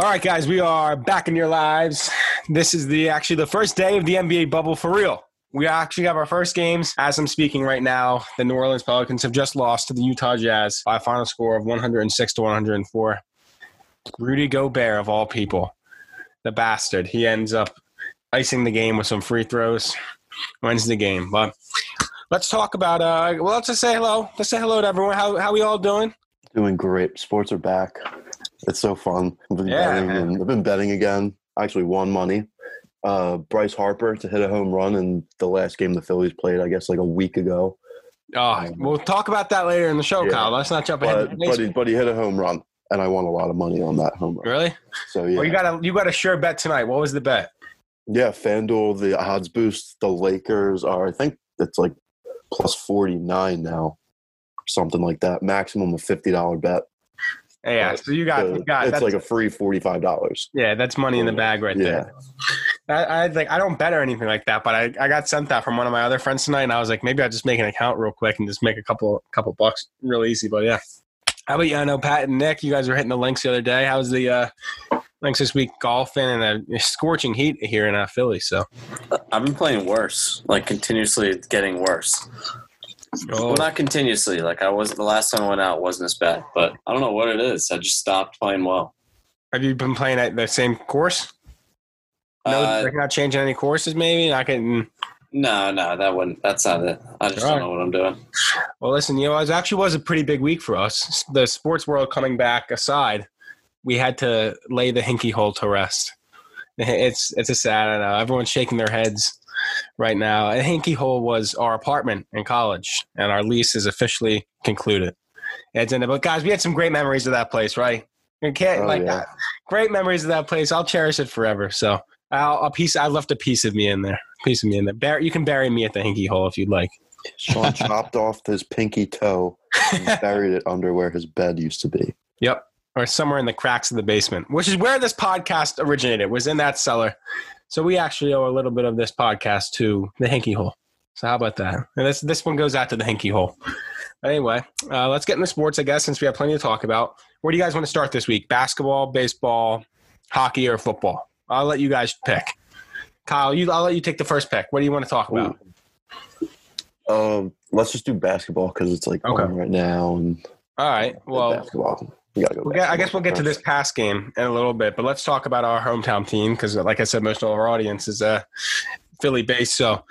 All right, guys, we are back in your lives. This is the actually the first day of the NBA bubble for real. We actually have our first games. As I'm speaking right now, the New Orleans Pelicans have just lost to the Utah Jazz by a final score of 106 to 104. Rudy Gobert, of all people, the bastard, he ends up icing the game with some free throws, wins the game. But let's talk about. Uh, well, let's just say hello. Let's say hello to everyone. How how we all doing? Doing great. Sports are back. It's so fun. I've been Yeah, betting. And I've been betting again. I actually won money. Uh, Bryce Harper to hit a home run in the last game the Phillies played. I guess like a week ago. Oh, we'll talk about that later in the show, Yeah. Kyle. Let's not jump ahead. But but he, but he hit a home run, and I won a lot of money on that home run. really? So yeah, Well, you got a you got a sure bet tonight. What was the bet? yeah. FanDuel the odds boost. The Lakers are I think it's like plus forty nine now, something like that. Maximum of fifty dollar bet. Yeah, so you got, So you got it's like a free forty five dollars. yeah, that's money in the bag right Yeah. there. I, I like I don't bet or anything like that, but I, I got sent that from one of my other friends tonight, and I was like, maybe I'll just make an account real quick and just make a couple couple bucks real easy. But yeah, how about you? I know Pat and Nick, you guys were hitting the links the other day. How's the uh, links this week golfing and a scorching heat here in uh, Philly? So I've been playing worse, like continuously getting worse. Oh, Well, not continuously. Like I was the last time I went out wasn't as bad, but I don't know what it is. I just stopped playing well. have you been playing at the same course? No, Uh, like not changing any courses, maybe not getting. no, no, that wouldn't. That's not it. I just Alright. don't know what I'm doing. Well, listen, you know, it actually was a pretty big week for us. The sports world coming back aside, we had to lay the hinky hole to rest. It's it's a sad. I know everyone's shaking their heads right now. A hinky hole was our apartment in college, and our lease is officially concluded. It's in it, but guys, we had some great memories of that place, right? You can't Oh, like yeah. great memories of that place. I'll cherish it forever. So. I'll, a piece. I left a piece of me in there. A Piece of me in there. You can bury me at the hinky hole if you'd like. Sean chopped off his pinky toe and buried it under where his bed used to be. Yep. Or somewhere in the cracks of the basement, which is where this podcast originated, was in that cellar. So we actually owe a little bit of this podcast to the Hinky Hole. So how about that? And this this one goes out to the Hinky Hole. Anyway, uh, let's get into sports, I guess, since we have plenty to talk about. Where do you guys want to start this week? Basketball, baseball, hockey, or football? I'll let you guys pick. Kyle, you, I'll let you take the first pick. What do you want to talk about? Um, let's just do basketball because it's like Okay. on right now and All right. Well, basketball. We gotta go. We'll get, I guess we'll get to this past game in a little bit, but let's talk about our hometown team because, like I said, most of our audience is uh, Philly based. So,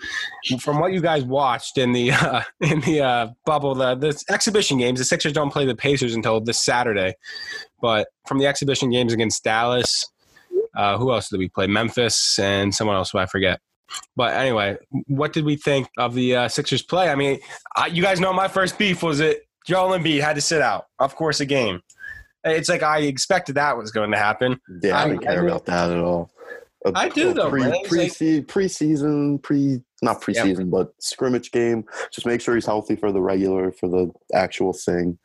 from what you guys watched in the uh, in the uh, bubble, the, the exhibition games, the Sixers don't play the Pacers until this Saturday. But from the exhibition games against Dallas, uh, who else did we play? Memphis and someone else who I forget. But anyway, what did we think of the uh, Sixers play? I mean, I, you guys know my first beef was it Joel Embiid had to sit out, of course, a game. It's like I expected that was going to happen. Yeah, I, I- don't care I about that at all. A- I do, though, Pre. Pre, preseason, pre not preseason, but scrimmage game. Just make sure he's healthy for the regular, for the actual thing.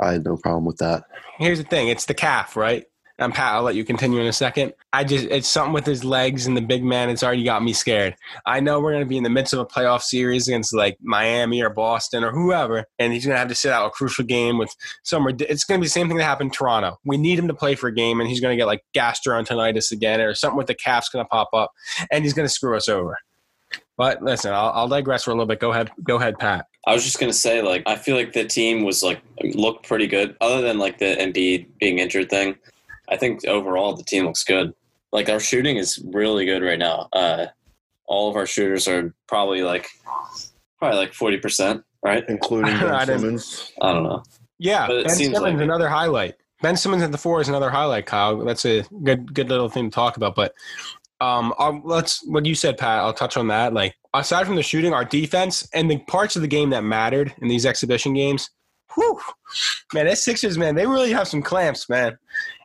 I had no problem with that. Here's the thing: it's the calf, right? And Pat, I'll let you continue in a second. I just it's something with his legs and the big man. It's already got me scared. I know we're going to be in the midst of a playoff series against like Miami or Boston or whoever, and he's going to have to sit out a crucial game with some. It's going to be the same thing that happened in Toronto. We need him to play for a game, and he's going to get like gastroenteritis again, or something with the calf's going to pop up, and he's going to screw us over. But listen, I'll, I'll digress for a little bit. Go ahead, go ahead, Pat. I was just gonna say, like, I feel like the team was like looked pretty good, other than like the Embiid being injured thing. I think overall the team looks good. Like our shooting is really good right now. Uh, all of our shooters are probably like probably like forty percent, right? Including I Ben didn't- Simmons. I don't know. Yeah, But Ben Simmons like- another highlight. Ben Simmons at the four is another highlight, Kyle. That's a good good little thing to talk about. But um, i let's what you said, Pat. I'll touch on that. Like aside from the shooting, our defense and the parts of the game that mattered in these exhibition games. Whew, man, that Sixers, man, they really have some clamps, man.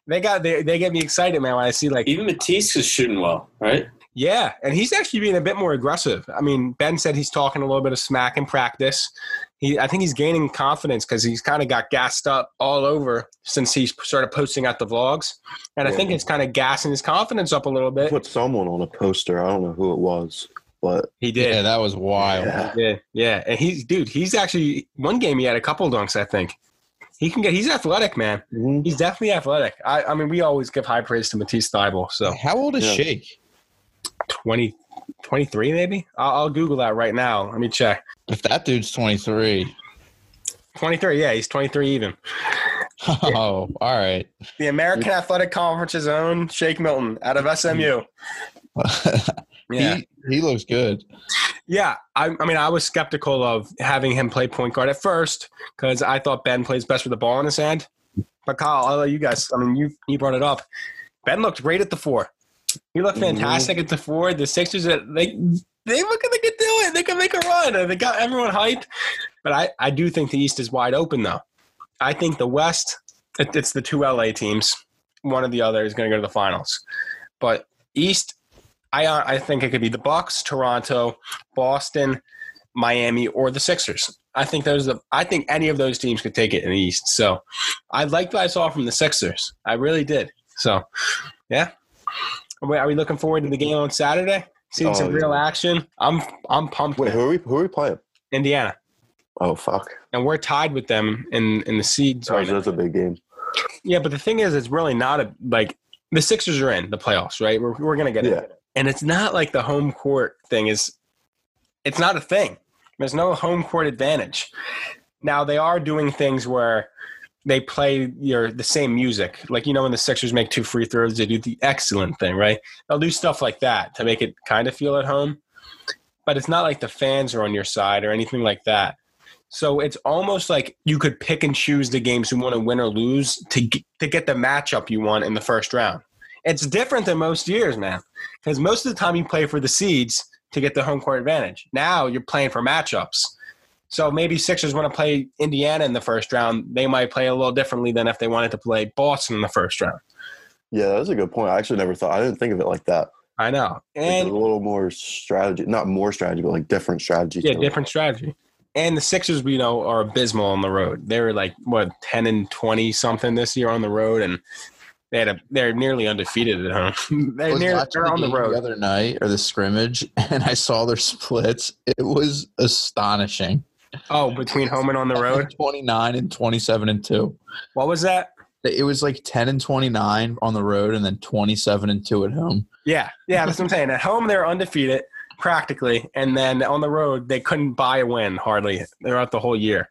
They got they they get me excited, man, when I see like Even Matisse is shooting well, right? yeah, and he's actually being a bit more aggressive. I mean, Ben said he's talking a little bit of smack in practice. He, I think he's gaining confidence because he's kind of got gassed up all over since he started posting out the vlogs, and I think it's kind of gassing his confidence up a little bit. Put someone on a poster. I don't know who it was, but He did, Yeah, that was wild. yeah. yeah, yeah, and he's dude. He's actually one game he had a couple dunks, I think. He can get. He's athletic, man. Mhm. He's definitely athletic. I, I mean, we always give high praise to Matisse Thybulle. So How old is Yeah. Shake? 20, 23 maybe. I'll, I'll Google that right now. Let me check. If that dude's 23. 23. Yeah, he's 23 even. Oh, all right. The American Athletic Conference's own Shake Milton out of SMU. Yeah. he, he looks good. Yeah, I, I mean, I was skeptical of having him play point guard at first because I thought Ben plays best with the ball in his hand. But Kyle, I'll let you guys. I mean, you you brought it up. Ben looked great at the four. He looked Mhm. fantastic at the four. The Sixers, they they look like they could do it. They can make a run. They got everyone hyped. But I I do think the East is wide open though. I think the West, it, it's the two LA teams. One or the other is going to go to the finals. But East, I uh, I think it could be the Bucks, Toronto, Boston, Miami, or the Sixers. I think those. Are, I think any of those teams could take it in the East. So I liked what I saw from the Sixers. I really did. So yeah. Are we, are we looking forward to the game on Saturday? Seeing Oh, some real yeah. action. I'm I'm pumped. Wait, who are we? Who are we playing? Indiana, Oh fuck! and we're tied with them in in the seeds Oh, right now. that's a big game. Yeah, but the thing is, it's really not a like the Sixers are in the playoffs, right? We're we're gonna get Yeah. it, and it's not like the home court thing is. It's not a thing. There's no home court advantage. Now they are doing things where they play your the same music, like you know when the Sixers make two free throws, they do the excellent thing, right? They'll do stuff like that to make it kind of feel at home, but it's not like the fans are on your side or anything like that. So it's almost like you could pick and choose the games you want to win or lose to get, to get the matchup you want in the first round. It's different than most years, man, because most of the time you play for the seeds to get the home court advantage. Now you're playing for matchups. So maybe Sixers want to play Indiana in the first round. They might play a little differently than if they wanted to play Boston in the first round. Yeah, that's a good point. I actually never thought. I didn't think of it like that. I know. Like, And a little more strategy, not more strategy, but like different strategy. Yeah, different strategy. And the Sixers, we know, are abysmal on the road. They were like what ten and twenty something this year on the road, and they had a they're nearly undefeated at home. They're near, they're on the game road. the other night or the scrimmage, and I saw their splits. It was astonishing. Oh, between home and on the road. 29 and 27 and 2. What was that? It was like 10 and 29 on the road and then 27 and 2 at home. Yeah, yeah, that's what I'm saying. At home, they're undefeated practically, and then on the road, they couldn't buy a win hardly throughout the whole year.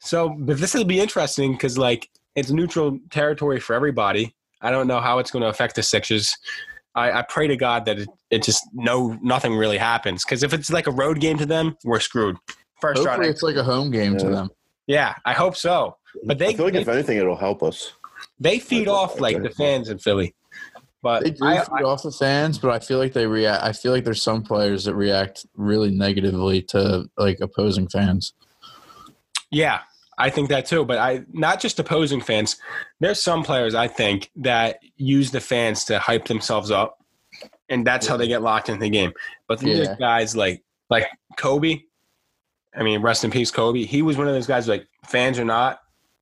So, but this will be interesting because like it's neutral territory for everybody. I don't know how it's going to affect the Sixers. I, I pray to God that it, it just no nothing really happens because if it's like a road game to them, we're screwed. First Hopefully round, it's like a home game to them. yeah, I hope so. But they I feel like they, if anything, it'll help us. they feed I- off like I- the fans in Philly. But They do I, feed off the fans, but I feel like they react. I feel like there's some players that react really negatively to like opposing fans. Yeah, I think that too. But I not just opposing fans. There's some players I think that use the fans to hype themselves up, and that's how they get locked into the game. But then Yeah. there's guys like like Kobe. I mean, rest in peace, Kobe. He was one of those guys like fans or not,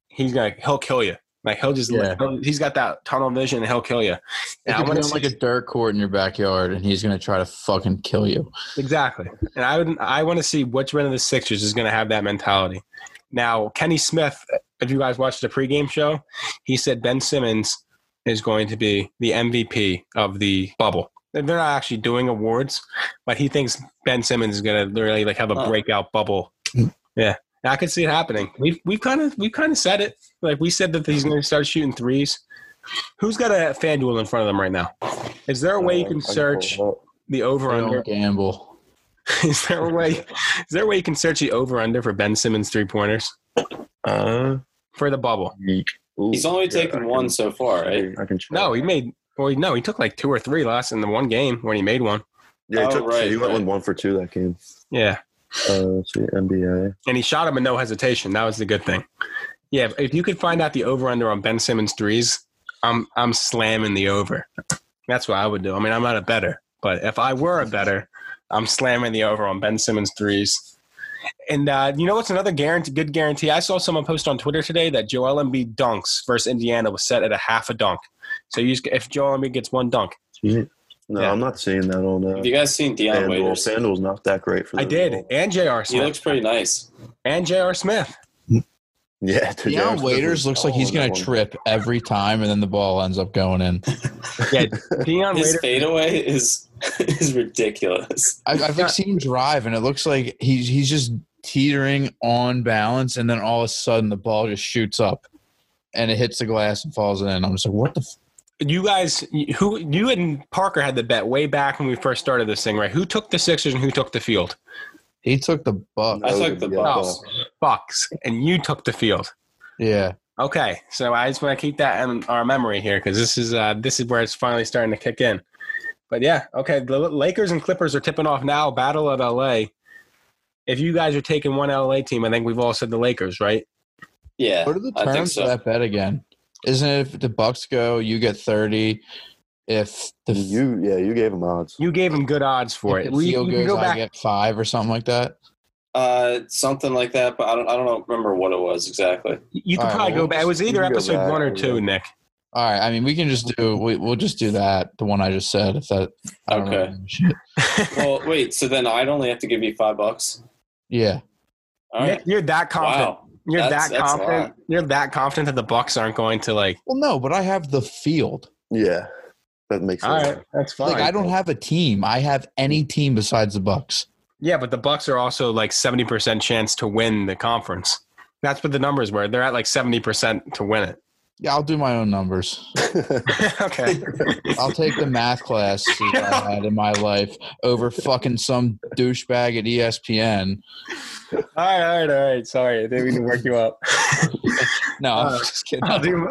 he's gonna he'll kill you. Like he'll just Yeah. he'll, he's got that tunnel vision and he'll kill you. And I want to like a dirt court in your backyard, and he's gonna try to fucking kill you. Exactly. And I would I want to see which one of the Sixers is going to have that mentality. Now, Kenny Smith, if you guys watched the pregame show, he said Ben Simmons is going to be the MVP of the bubble. They're not actually doing awards, but he thinks Ben Simmons is going to really like have a Huh. breakout bubble. Hmm. Yeah. I could see it happening. We've we've kind of we've kind of said it. Like we said that he's going to start shooting threes. Who's got a FanDuel in front of them right now? Is there a way you can search the over They under? gamble. Is there a way? Is there a way you can search the over under for Ben Simmons three pointers Uh, for the bubble? ooh, He's only yeah, taken I one so far, right? I can check. No, he made. Well, no, he took like two or three last in the one game when he made one. Yeah, he, Oh, took, right, he went right. with one for two that game. Yeah, Uh, let's see, NBA. and he shot him with no hesitation. That was the good thing. Yeah, if you could find out the over under on Ben Simmons threes, I'm I'm slamming the over. That's what I would do. I mean, I'm not a better, but if I were a better, I'm slamming the over on Ben Simmons threes. And uh, you know what's another guarantee? Good guarantee. I saw someone post on Twitter today that Joel Embiid dunks versus Indiana was set at a half a dunk. So you just, if Joel Embiid gets one dunk, No, Yeah. I'm not seeing that on uh, you guys seen Dion FanDuel. Waiters? FanDuel's not that great for I did, results. and J.R. He looks pretty nice. and J.R. Smith. Yeah, to Dion Waiters Smith looks like he's going to trip every time, and then the ball ends up going in. Yeah, Dion His Waiters. fadeaway is is ridiculous. I, I've like, seen him drive, and it looks like he's he's just teetering on balance, and then all of a sudden the ball just shoots up, and it hits the glass and falls in. I'm just like, what the? F-? You guys, who you and Parker had the bet way back when we first started this thing, right? Who took the Sixers and who took the field? He took the buck. I took the yeah, Bucks. Bucks, and you took the field. Yeah, Okay, so I just want to keep that in our memory here because this is uh, this is where it's finally starting to kick in. But yeah, okay, the Lakers and Clippers are tipping off now. Battle of LA. If you guys are taking one LA team, I think we've all said the Lakers, right? Yeah, what are the I think terms so. of that bet again? Isn't it if the Bucks go, you get thirty? If the You yeah, you gave him odds. You gave him good odds for if it. the We, field goes, go I get five or something like that. Uh, something like that, but I don't. I don't know, remember what it was exactly. You could All right, probably well, go back. It was either episode back, one or yeah. two, Nick. All right, I mean, we can just do. We, we'll just do that. The one I just said. If that. I don't Okay. Know. Well, wait. So then I'd only have to give you five bucks. Yeah. All Nick, you're that confident. Wow. You're That's- that confident. You're that confident that the Bucks aren't going to like. Well, no, but I have the field. Yeah. That makes All sense. right, that's fine. Like I don't have a team. I have any team besides the Bucks. Yeah, but the Bucks are also like seventy percent chance to win the conference. That's what the numbers were. They're at like seventy percent to win it. Yeah, I'll do my own numbers. okay. I'll take the math class I had in my life over fucking some douchebag at ESPN. all right, all right, all right. Sorry, I didn't mean to work you up. No, I'm Uh, just kidding. I'll do.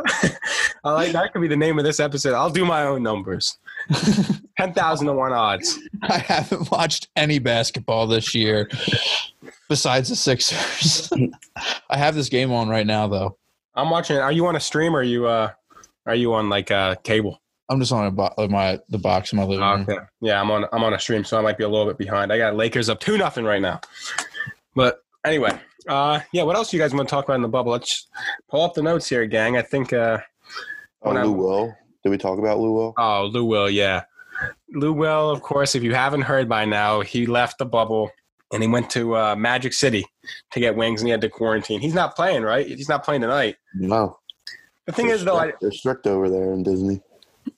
I like that could be the name of this episode. I'll do my own numbers. Ten thousand to one odds. I haven't watched any basketball this year besides the Sixers. I have this game on right now, though. I'm watching. Are you on a stream or are you uh are you on like uh cable? I'm just on a bo- my the box in my living room. Okay. Yeah, I'm on I'm on a stream, so I might be a little bit behind. I got Lakers up two nothing right now. But anyway, uh yeah, what else do you guys want to talk about in the bubble? Let's pull up the notes here, gang. I think uh oh, When I- Lou Will. Did we talk about Lou Will? oh Lou Will, yeah. Lou Will, of course, if you haven't heard by now, he left the bubble and he went to uh, Magic City to get wings and he had to quarantine. He's not playing, right? He's not playing tonight. No. The thing They're is though, I, they're strict over there in Disney.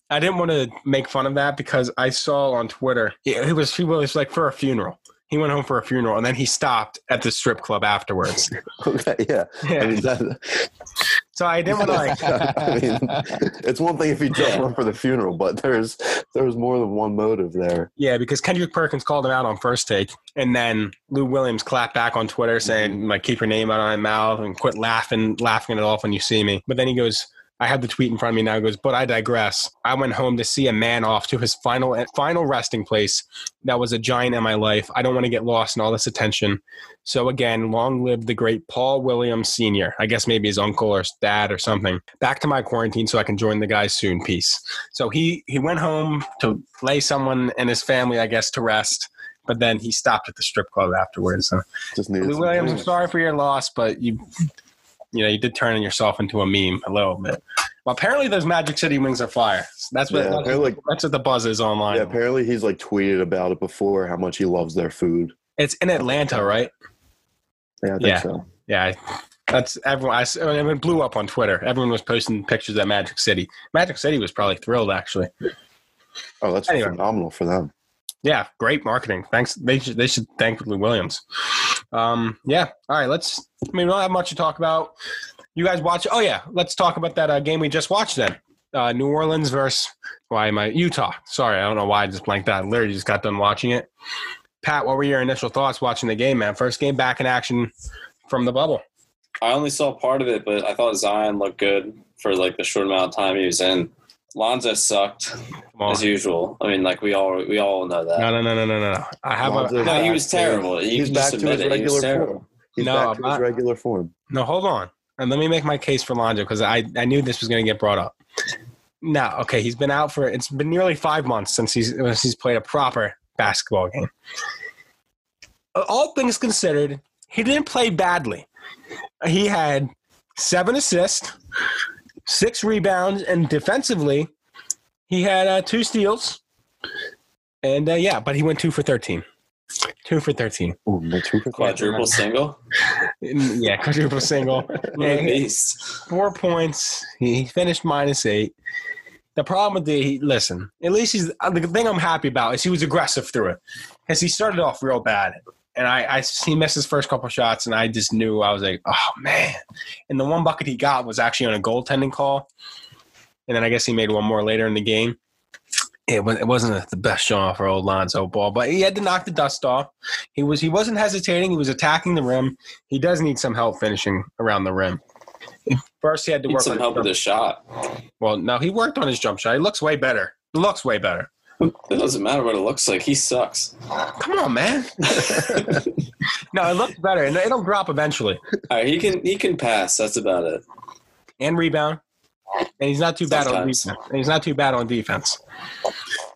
I didn't want to make fun of that because I saw on Twitter it, it was he was like for a funeral. He went home for a funeral and then he stopped at the strip club afterwards. Okay, yeah. Yeah. I mean, that, so I didn't want to like I mean, it's one thing if you just went for the funeral, but there's there's more than one motive there. yeah because Kendrick Perkins called him out on first take and then Lou Williams clapped back on Twitter saying mm-hmm. like keep your name out of my mouth and quit laughing laughing it off when you see me. But then he goes. I have the tweet in front of me now. He goes, but I digress. I went home to see a man off to his final final resting place. That was a giant in my life. I don't want to get lost in all this attention. So again, long live the great Paul Williams Sr. I guess maybe his uncle or his dad or something. Back to my quarantine so I can join the guys soon. Peace. So he he went home to lay someone and his family, I guess, to rest. But then he stopped at the strip club afterwards. So, Just needed Lou Williams, I'm sorry for your loss, but you you know you did turn yourself into a meme a little bit. Well, apparently those Magic City wings are fire. That's what Yeah, that's, apparently- that's what the buzz is online. Yeah, apparently he's like tweeted about it before how much he loves their food. it's in Atlanta, right? Yeah, I think Yeah. so. Yeah, that's everyone. I, I mean, it blew up on Twitter. Everyone was posting pictures at Magic City. Magic City was probably thrilled, actually. Oh, that's Anyway. phenomenal for them. Yeah, great marketing. Thanks. They should they should thank Lou Williams. Um, yeah. All right. Let's. I mean, we don't have much to talk about. You guys watch? Oh yeah. Let's talk about that uh, game we just watched. Then uh, New Orleans versus why am I Utah? Sorry, I don't know why I just blanked out. I literally just got done watching it. Pat, what were your initial thoughts watching the game, man? First game back in action from the bubble. I only saw part of it, but I thought Zion looked good for like the short amount of time he was in. Lonzo sucked as usual. I mean, like we all we all know that. No, no, no, no, no, no, no. I have Lonzo's a No, he was terrible. You he's back to his. He was regular terrible. form. He's No, back to not- his regular form. no. Hold on, and let me make my case for Lonzo because I I knew this was going to get brought up. Now, okay, he's been out for it's been nearly five months since he's since he's played a proper basketball game. All things considered, he didn't play badly. He had seven assists, six rebounds, and defensively, he had uh, two steals. And uh, yeah, but he went two for thirteen. Two for thirteen. Ooh, two for Quadruple single. yeah, quadruple single. And four points. He finished minus eight. The problem with the he, listen, at least he's uh, the thing I'm happy about is he was aggressive through it because he started off real bad, and I, I he missed his first couple shots, and I just knew I was like, oh man. And the one bucket he got was actually on a goaltending call, and then I guess he made one more later in the game. It, was, it wasn't the best shot for old Lonzo Ball, but he had to knock the dust off. He was he wasn't hesitating. He was attacking the rim. He does need some help finishing around the rim. First, he had to Need work some on help with his his shot. Well, no, he worked on his jump shot. He looks way better. He looks way better. It doesn't matter what it looks like. He sucks. Come on, man. no, it looks better, and it'll drop eventually. All right, he can he can pass. That's about it. And rebound, and he's not too bad on defense. And he's not too bad on defense.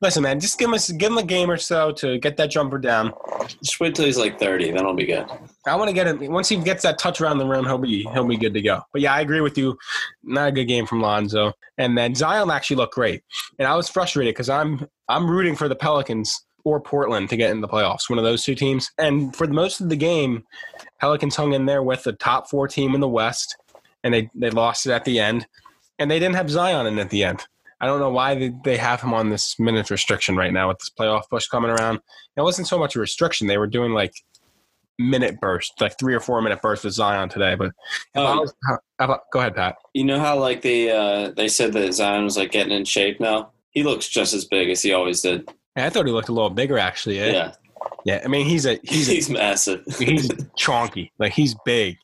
Listen, man, just give him a, give him a game or so to get that jumper down. Just wait till he's like thirty. Then he'll be good. I want to get him once he gets that touch around the rim, he'll be he'll be good to go. But yeah, I agree with you. Not a good game from Lonzo. And then Zion actually looked great, and I was frustrated because I'm I'm rooting for the Pelicans or Portland to get in the playoffs, one of those two teams. And for the most of the game, Pelicans hung in there with the top four team in the West, and they they lost it at the end, and they didn't have Zion in at the end. I don't know why they, they have him on this minutes restriction right now with this playoff push coming around. It wasn't so much a restriction; they were doing like minute burst, like three or four minute burst with Zion today. But was- how about- go ahead, Pat. You know how like they uh, they said that Zion was like getting in shape now. He looks just as big as he always did. I thought he looked a little bigger, actually. Yeah, Yeah, yeah. I mean, he's a he's he's, a, massive. he's chonky, like he's big.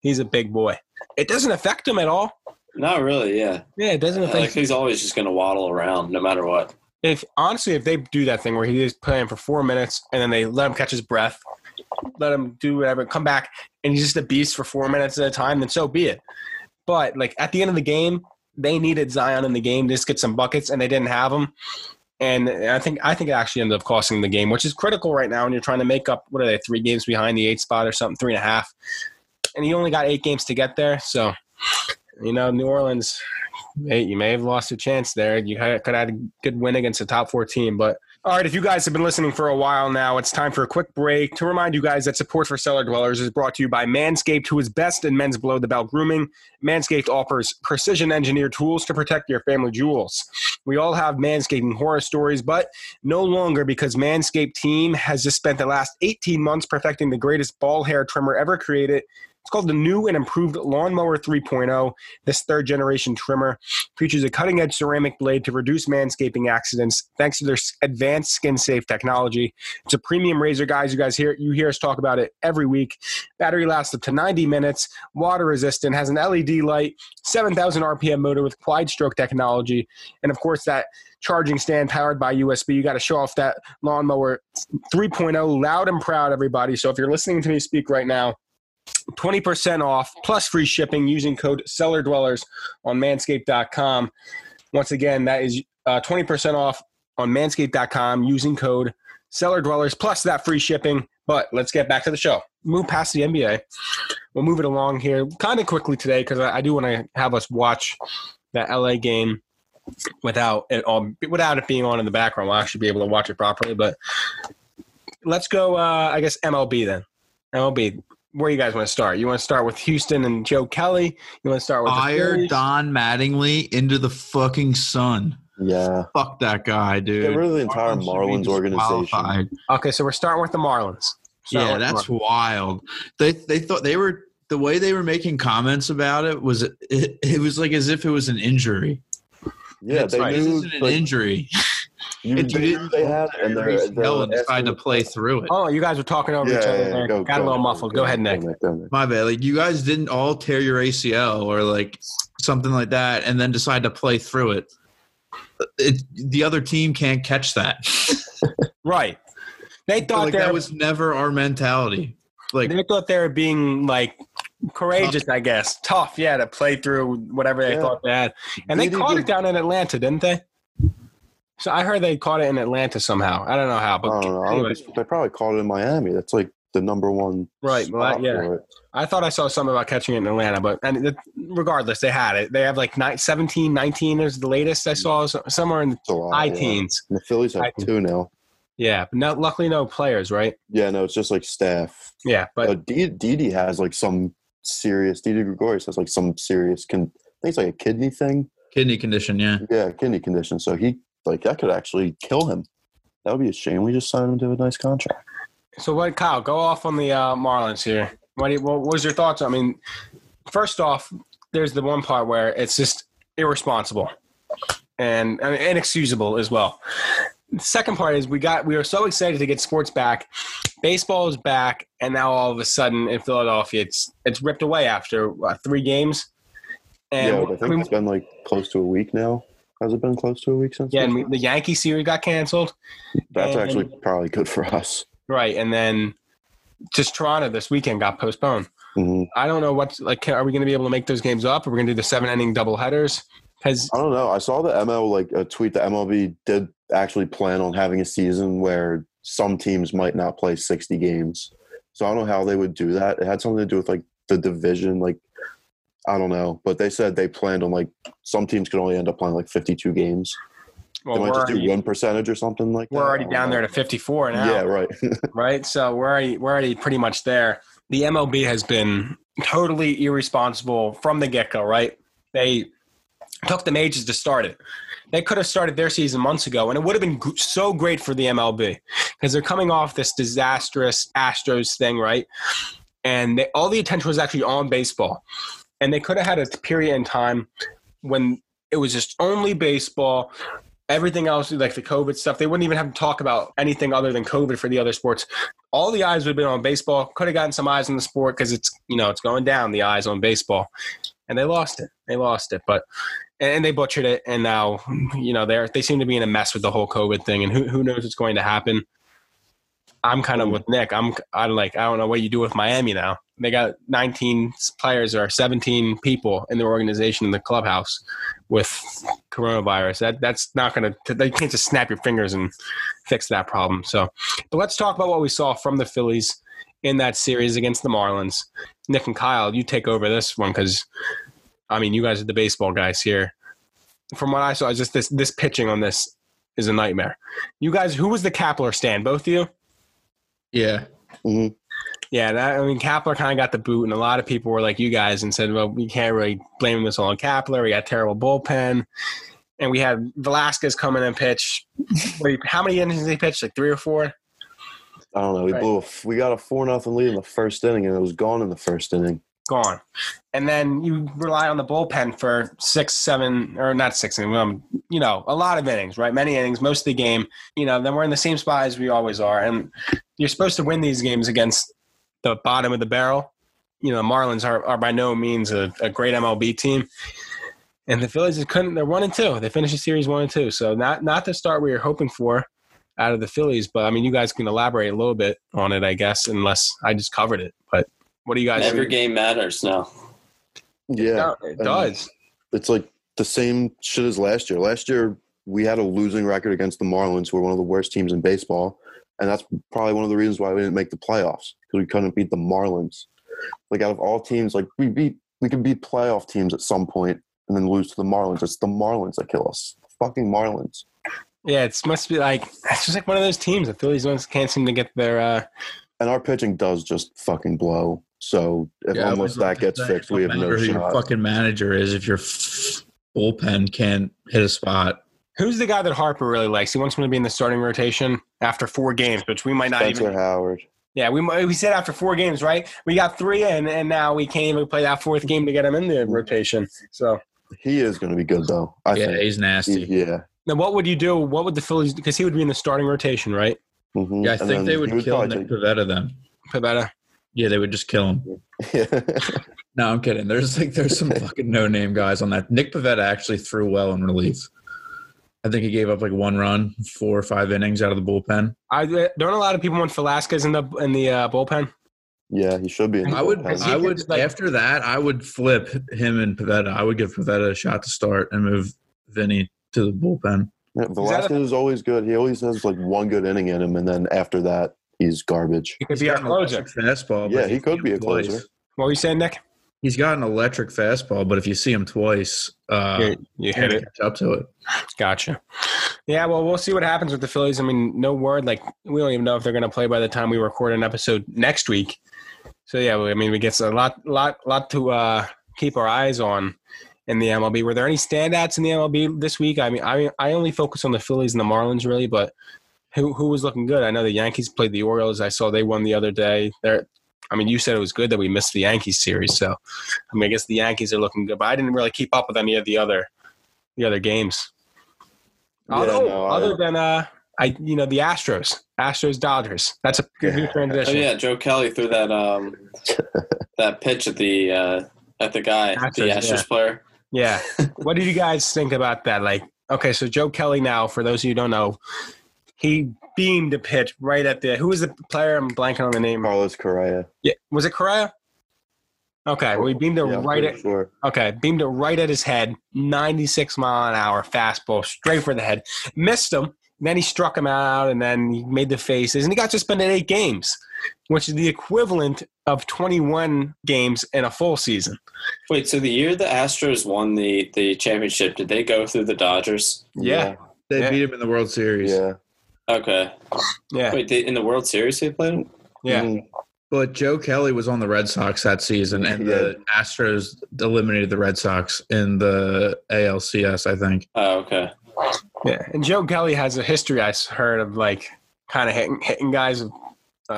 He's a big boy. It doesn't affect him at all. Not really. Yeah, Yeah, it doesn't uh, affect. like he's always just gonna waddle around no matter what. if honestly, if they do that thing where he is playing for four minutes and then they let him catch his breath, let him do whatever, come back, and he's just a beast for four minutes at a time, then so be it. But like at the end of the game, they needed Zion in the game to just get some buckets, and they didn't have him. And I think I think it actually ended up costing the game, which is critical right now when you're trying to make up what are they three games behind the eight spot or something, three and a half, and you only got eight games to get there. So, you know, New Orleans, you may have lost a chance there. You could have had a good win against a top four team. But all right, if you guys have been listening for a while now, it's time for a quick break to remind you guys that support for Cellar Dwellers is brought to you by Manscaped, who is best in men's below the belt grooming. Manscaped offers precision engineered tools to protect your family jewels. We all have manscaping horror stories, but no longer because Manscaped team has just spent the last 18 months perfecting the greatest ball hair trimmer ever created. Called the new and improved Lawnmower 3.0. This third generation trimmer features a cutting edge ceramic blade to reduce manscaping accidents thanks to their advanced skin safe technology. It's a premium razor, guys. You guys hear you hear us talk about it every week. Battery lasts up to 90 minutes, water resistant, has an LED light, 7,000 RPM motor with quad stroke technology, and of course that charging stand powered by USB. You got to show off that lawnmower 3.0 loud and proud, everybody. So if you're listening to me speak right now, 20% off plus free shipping using code cellar dwellers on manscaped.com. Once again, that is uh, 20% off on manscaped.com using code cellar dwellers plus that free shipping. But let's get back to the show. Move past the NBA. We'll move it along here kind of quickly today because I, I do want to have us watch that LA game without it all without it being on in the background. We'll actually be able to watch it properly. But let's go. Uh, I guess MLB then. MLB. Where you guys want to start? You want to start with Houston and Joe Kelly? You want to start with the Fire Don Mattingly into the fucking sun. Yeah. Fuck that guy, dude. Get rid of the entire Marlins Marlins organization. disqualified. Okay, so we're starting with the Marlins. Start Yeah, that's Marlins. wild. They they thought they were the way they were making comments about it was it, it was like as if it was an injury. Yeah, That's they right. This knew isn't an like, injury. you, It- they, you didn't they had it, and they're, Hell they're and decided to play through it. Oh, you guys were talking over Yeah, each other yeah, there. go, Got go, a little go, muffled. Go, Go, ahead, go, Nick. go, My bad. Like you guys didn't all tear your ACL or like something like that, and then decide to play through it. It, the other team can't catch that. Right. They thought like that was never our mentality. Like they thought they were being like courageous, I guess, tough, yeah, to play through whatever they Yeah. thought they had, and they Did he caught it down in Atlanta, didn't they? So I heard they caught it in Atlanta somehow. I don't know how, but know. I don't anyways, think- they probably caught it in Miami. That's like the number one. Right, well, spot yeah. for it. I thought I saw something about catching it in Atlanta, but and it, regardless, they had it. They have like nine, 17, 19 is the latest I saw so- somewhere in the It's a lot. high yeah. teens. And the Phillies have High two now. Yeah, but not, luckily no players, right? Yeah, no, it's just like staff. Yeah, but uh, But Didi Didi has like some serious. Didi Gregorius has like some serious. Con- I think it's like a kidney thing. Kidney condition, yeah. Yeah, kidney condition. So he like that could actually kill him. That would be a shame. We just signed him to a nice contract. so what, Kyle? Go off on the uh, Marlins here. What, you, what was your thoughts? I mean, first off, there's the one part where it's just irresponsible and, and inexcusable as well. The second part is we got we were so excited to get sports back. Baseball is back, and now all of a sudden in Philadelphia, it's it's ripped away after three games. And yeah, I think mean, it's been like close to a week now. Has it been close to a week since? yeah, and we, the Yankee series got canceled. That's and- actually probably good for us. Right, and then just Toronto this weekend got postponed. hmm I don't know what's like. Are we going to be able to make those games up? Are we going to do the seven inning double headers? Has I don't know. I saw the ML like a tweet. The MLB did actually plan on having a season where some teams might not play sixty games. So I don't know how they would do that. It had something to do with like the division. Like I don't know, but they said they planned on like some teams could only end up playing like fifty-two games. well, they we're might just do already, one percentage or something like that. we're already down know. there to fifty four now. Yeah, right. right. So we're already we're already pretty much there. The MLB has been totally irresponsible from the get go. Right? They took the majors to start it. They could have started their season months ago, and it would have been so great for the MLB because they're coming off this disastrous Astros thing, right? And they, all the attention was actually on baseball, and they could have had a period in time when it was just only baseball. Everything else, like the COVID stuff, they wouldn't even have to talk about anything other than COVID for the other sports. All the eyes would have been on baseball. Could have gotten some eyes on the sport because it's you know it's going down. The eyes on baseball, and they lost it. They lost it, but and they butchered it. And now you know they're they seem to be in a mess with the whole COVID thing. And who who knows what's going to happen? I'm kind of with Nick. I'm I'm like I don't know what you do with Miami now. They got 19 players or 17 people in their organization in the clubhouse with coronavirus. That that's not going to. They can't just snap your fingers and fix that problem. So, but let's talk about what we saw from the Phillies in that series against the Marlins. Nick and Kyle, you take over this one because, I mean, you guys are the baseball guys here. From what I saw, just this this pitching on this is a nightmare. You guys, who was the Kapler stand? Both of you? Yeah. hmm Yeah, that, I mean, Kapler kind of got the boot, and a lot of people were like you guys and said, well, we can't really blame this all on Kapler. We got terrible bullpen. And we had Velasquez coming in and pitch. What do you- How many innings did he pitch? Like three or four? I don't know. We Right. blew. A, f- we got a four nothing lead in the first inning, and it was gone in the first inning. Gone. And then you rely on the bullpen for six, seven, or not six, um, you know, a lot of innings, right? Many innings, most of the game. You know, then we're in the same spot as we always are. And you're supposed to win these games against the bottom of the barrel. You know, the Marlins are, are by no means a, a great MLB team. And the Phillies just couldn't. They're one and two. They finished the series one and two. So not not the start we were hoping for out of the Phillies. But I mean, you guys can elaborate a little bit on it, I guess, unless I just covered it. But what do you guys? Every game matters now. Yeah, No, it does. it's like the same shit as last year. Last year we had a losing record against the Marlins, who are one of the worst teams in baseball, and that's probably one of the reasons why we didn't make the playoffs because we couldn't beat the Marlins. Like out of all teams, like we beat we can beat playoff teams at some point and then lose to the Marlins. It's the Marlins that kill us. Fucking Marlins. Yeah, it must be like it's just like one of those teams. The Phillies ones can't seem to get their. uh And our pitching does just fucking blow. So if Yeah, I unless that gets say, fixed, we have no matter who shot. Your fucking manager is if your f- bullpen can't hit a spot. Who's the guy that Harper really likes? He wants him to be in the starting rotation after four games, which we might not Spencer even. Howard. Yeah, we we said after four games, right? We got three in, and now we can't even play that fourth game to get him in the rotation. So He is going to be good though. I yeah, think. he's nasty. He- yeah. now, what would you do? What would the Phillies? Because he would be in the starting rotation, right? Mhm. Yeah, I And think they would he kill probably Nick Pivetta then. Pivetta. Yeah, they would just kill him. Yeah. No, I'm kidding. There's like there's some fucking no name guys on that. Nick Pivetta actually threw well in relief. I think he gave up like one run, four or five innings out of the bullpen. I don't a lot of people want Velasquez in the in the uh, bullpen. yeah, he should be. In the I would, bullpen. he I would like- after that, I would flip him and Pivetta. I would give Pivetta a shot to start and move Vinny to the bullpen. Yeah, Velasquez is always good. He always has like one good inning in him, and then after that, he's garbage. He could be our closer. Fastball. Yeah, if he could be a closer. What were you saying, Nick? He's got an electric fastball, but if you see him twice, uh, you, you you hit hit it. catch up to it. Gotcha. Yeah, well, we'll see what happens with the Phillies. I mean, no word. Like, we don't even know if they're going to play by the time we record an episode next week. So yeah, I mean, we get a lot, lot, lot to uh, keep our eyes on in the MLB. Were there any standouts in the MLB this week? I mean, I I only focus on the Phillies and the Marlins really, but who who was looking good? I know the Yankees played the Orioles. I saw they won the other day. There, I mean, you said it was good that we missed the Yankees series. So, I mean, I guess the Yankees are looking good, but I didn't really keep up with any of the other the other games. Yeah, Although, no, I- other than uh, I you know the Astros, Astros Dodgers. That's a good new Yeah. Oh yeah, Joe Kelly threw that um that pitch at the uh at the guy, Astros, the Astros yeah. player. Yeah. what did you guys think about that? Like, okay, so Joe Kelly now, for those of you who don't know, he beamed a pitch right at the who was the player? I'm blanking on the name. Carlos Correa. Yeah, was it Correa? Okay, well, he beamed it Yeah, right at sure. okay, beamed it right at his head, 96 mile an hour fastball straight for the head. Missed him. Then he struck him out, and then he made the faces, and he got suspended eight games, which is the equivalent of 21 games in a full season. Wait, so the year the Astros won the the championship, did they go through the Dodgers? Yeah, They Yeah. beat him in the World Series. Yeah. Okay. yeah, Wait, they, in the World Series they played him? yeah. Mhm. But Joe Kelly was on the Red Sox that season, and the Astros eliminated the Red Sox in the ALCS, I think. Oh, okay. Yeah, and Joe Kelly has a history I s- heard of like kind of hitting, hitting guys. Uh,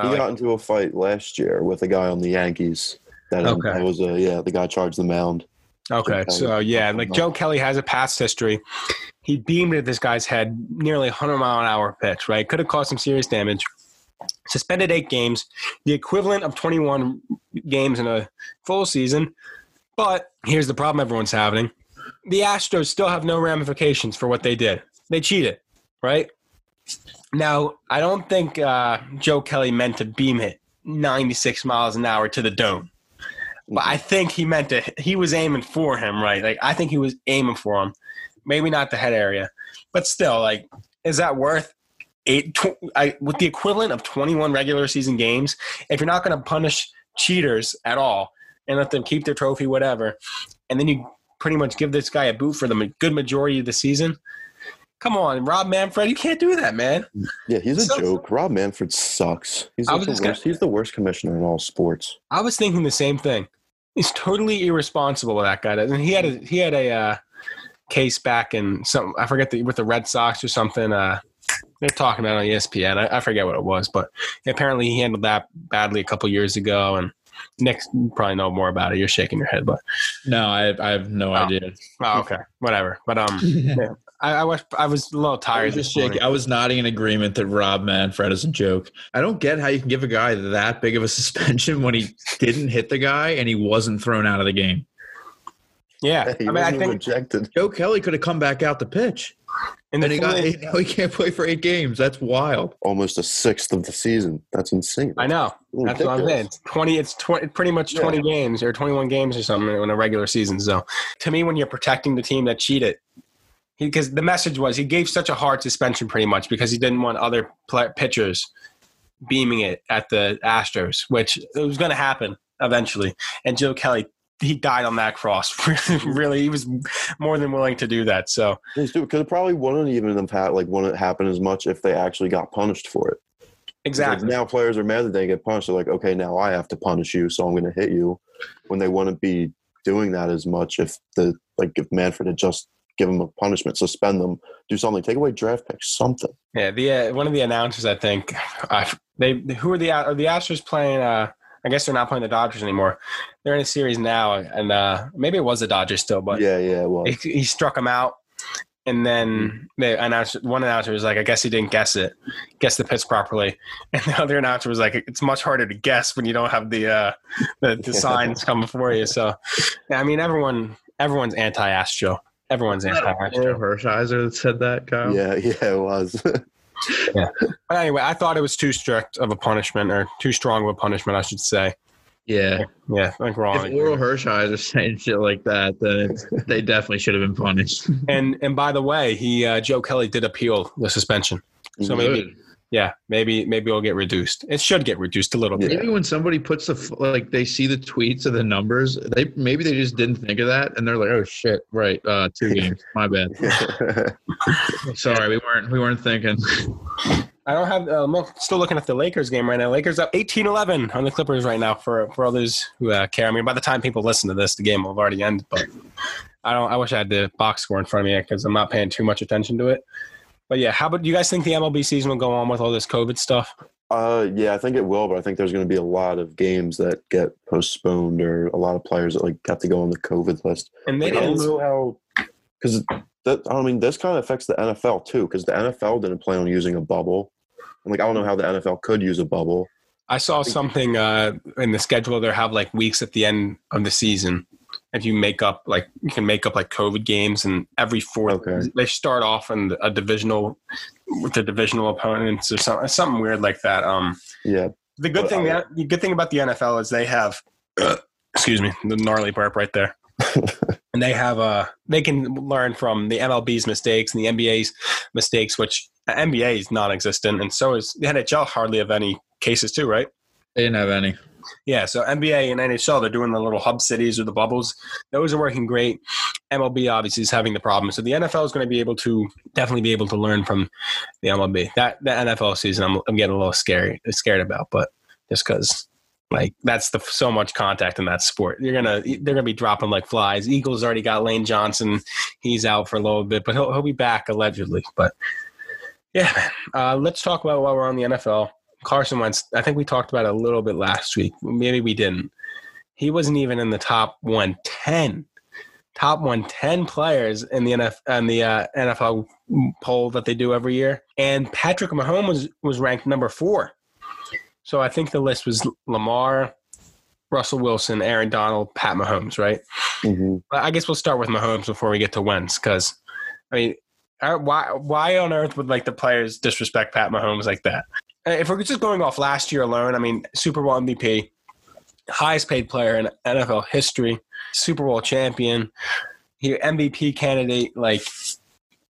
He like- got into a fight last year with a guy on the Yankees. That, Okay. that was a yeah. The guy charged the mound. Okay, so yeah, like Joe Kelly has a past history. He beamed at this guy's head, nearly 100 mile an hour pitch. Right, could have caused some serious damage. Suspended eight games, the equivalent of 21 games in a full season. But here's the problem everyone's having: the Astros still have no ramifications for what they did. They cheated, right? Now, I don't think uh, Joe Kelly meant to beam it 96 miles an hour to the dome. But I think he meant to. He was aiming for him, right? Like I think he was aiming for him. Maybe not the head area, but still, like, is that worth eight? Tw- I, with the equivalent of twenty-one regular season games, if you're not going to punish cheaters at all and let them keep their trophy, whatever, and then you pretty much give this guy a boot for the good majority of the season. Come on, Rob Manfred, you can't do that, man. Yeah, he's a So- joke. Rob Manfred sucks. He's like the just gonna- worst. He's the worst commissioner in all sports. I was thinking the same thing. He's totally irresponsible. With that guy does, and he had a he had a uh, case back in some I forget the with the Red Sox or something. Uh, they're talking about it on ESPN. I, I forget what it was, but apparently he handled that badly a couple years ago. And Nick you probably know more about it. You're shaking your head, but No, I, I have no Oh. idea. oh, okay, whatever. But um, I, I was I was a little I tired. was just shaking. I was nodding in agreement that Rob Manfred is a joke. I don't get how you can give a guy that big of a suspension when he didn't hit the guy and he wasn't thrown out of the game. Yeah, He I mean, I wasn't think rejected. Joe Kelly could have come back out the pitch, in the and he got Phillies- now he can't play for eight games. That's wild. Almost a sixth of the season. That's insane. I know. That's what I'm saying. It's twenty. It's twenty. Pretty much twenty games or twenty-one games or something in a regular season. So, to me, when you're protecting the team that cheated, because the message was he gave such a hard suspension, pretty much because he didn't want other pitchers beaming it at the Astros, which it was going to happen eventually. And Joe Kelly, he died on that cross. really, he was more than willing to do that. So, because it probably wouldn't even have had like wouldn't happen as much if they actually got punished for it. Exactly. Now players are mad that they get punished. They're like, okay, now I have to punish you, so I'm going to hit you. When they wouldn't be doing that as much if the like if Manfred had just give them a punishment, suspend them, do something, take away draft picks, something. Yeah, the uh, one of the announcers, I think, uh, they who are the are the Astros playing? Uh, I guess they're not playing the Dodgers anymore. They're in a series now, and uh, maybe it was the Dodgers still, but yeah, yeah. Well, he, he struck him out, and then they announced one announcer was like, "I guess he didn't guess it, guess the pitch properly," and the other announcer was like, "It's much harder to guess when you don't have the uh, the, the signs coming for you." So, yeah, I mean, everyone everyone's anti-Astro. Everyone's Orel anti-Astro. Hershiser that said that, Kyle. yeah, yeah, it was. yeah. But anyway, I thought it was too strict of a punishment, or too strong of a punishment, I should say. Yeah. Yeah, I think we're all. If Orel Hershiser saying shit like that, then they definitely should have been punished. And and by the way, he uh, Joe Kelly did appeal the suspension. So maybe Good. Yeah, maybe maybe it'll get reduced. It should get reduced a little bit. Maybe when somebody puts the like they see the tweets of the numbers, they maybe they just didn't think of that, and they're like, "Oh shit, right, uh, two games, my bad." Sorry, we weren't we weren't thinking. I don't have. Um, I'm still looking at the Lakers game right now. Lakers up 18-11 on the Clippers right now. For for others who uh, care, I mean, by the time people listen to this, the game will have already ended. But I don't. I wish I had the box score in front of me because I'm not paying too much attention to it. But yeah, how about do you guys think the MLB season will go on with all this COVID stuff? Uh, yeah, I think it will, but I think there's going to be a lot of games that get postponed, or a lot of players that like have to go on the COVID list. And they Like, I don't know how, because that I mean this kind of affects the NFL too, because the NFL didn't plan on using a bubble, and like I don't know how the NFL could use a bubble. I saw something uh, in the schedule. They have like weeks at the end of the season. If you make up like you can make up like COVID games, and every fourth Okay. they start off in a divisional with the divisional opponents or something something weird like that. Um, Yeah, the good But thing I- that the good thing about the NFL is they have excuse me the gnarly burp right there. and they have uh they can learn from the MLB's mistakes and the NBA's mistakes, which uh, NBA is non-existent, and so is the NHL. Hardly have any cases too, right? They didn't have any. Yeah, so NBA and NHL, they're doing the little hub cities or the bubbles. Those are working great. MLB obviously is having the problem. So the NFL is going to be able to definitely be able to learn from the MLB. That the NFL season, I'm, I'm getting a little scary scared about, but just because like that's the so much contact in that sport. You're gonna they're gonna be dropping like flies. Eagles already got Lane Johnson. He's out for a little bit, but he'll he'll be back allegedly. But yeah. Uh, let's talk about while we're on the NFL. Carson Wentz, I think we talked about it a little bit last week. Maybe we didn't. He wasn't even in the top 110. Top 110 players in the NF, in the uh, NFL poll that they do every year. And Patrick Mahomes was, was ranked number four. So I think the list was Lamar, Russell Wilson, Aaron Donald, Pat Mahomes, right? hmm I guess we'll start with Mahomes before we get to Wentz, because I mean, uh, why why on earth would like the players disrespect Pat Mahomes like that? Uh, If we're just going off last year alone, I mean, Super Bowl MVP, highest paid player in NFL history, Super Bowl champion, MVP candidate, like.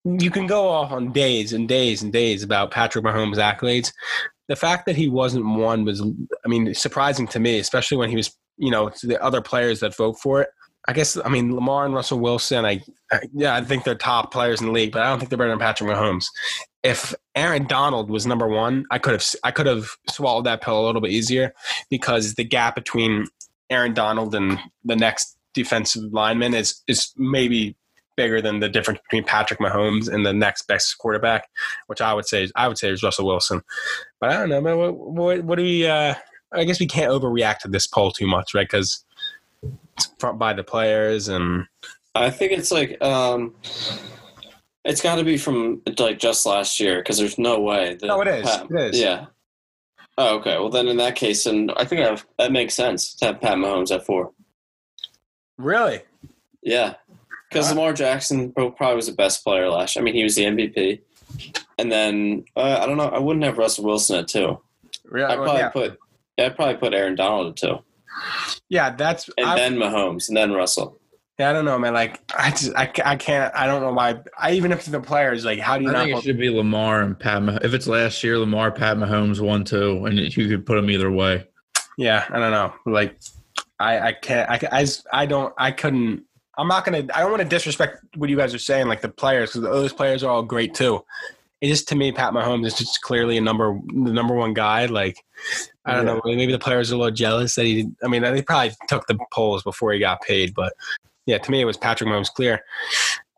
You can go off on days and days and days about Patrick Mahomes' accolades. The fact that he wasn't one was, I mean, surprising to me, especially when he was, you know, to the other players that vote for it. I guess I mean Lamar and Russell Wilson. I, I yeah, I think they're top players in the league, but I don't think they're better than Patrick Mahomes. If Aaron Donald was number one, I could have I could have swallowed that pill a little bit easier because the gap between Aaron Donald and the next defensive lineman is is maybe bigger than the difference between Patrick Mahomes and the next best quarterback, which I would say is, I would say is Russell Wilson. But I don't know, man. What, what, what do we? Uh, I guess we can't overreact to this poll too much, right? Because by the players and I think it's like um, it's got to be from like just last year because there's no way. That No, it is. Pat- It is. Yeah. Oh, okay. Well, then in that case, and I think that, that makes sense to have Pat Mahomes at four. really, Yeah, because Huh? Lamar Jackson probably was the best player last year. I mean, he was the MVP. And then uh, I don't know. I wouldn't have Russell Wilson at two. really, I'd probably yeah. put. Yeah, I'd probably put Aaron Donald at two, yeah, that's and I, then Mahomes, and then Russell. yeah, I don't know, man. Like I just I, I can't I don't know why. I even if the players like how do you I not? think it should be Lamar and Pat. Mah- If it's last year, Lamar, Pat Mahomes, one, two, and you could put them either way. Yeah, I don't know. Like I I can't I I, just- I don't I couldn't. I'm not gonna. I don't want to disrespect what you guys are saying, like the players, because those players are all great too. It just to me, Pat Mahomes is just clearly a number the number one guy. Like I don't Yeah. know, maybe the players are a little jealous that he. I mean, they probably took the polls before he got paid, but yeah, to me it was Patrick Mahomes clear.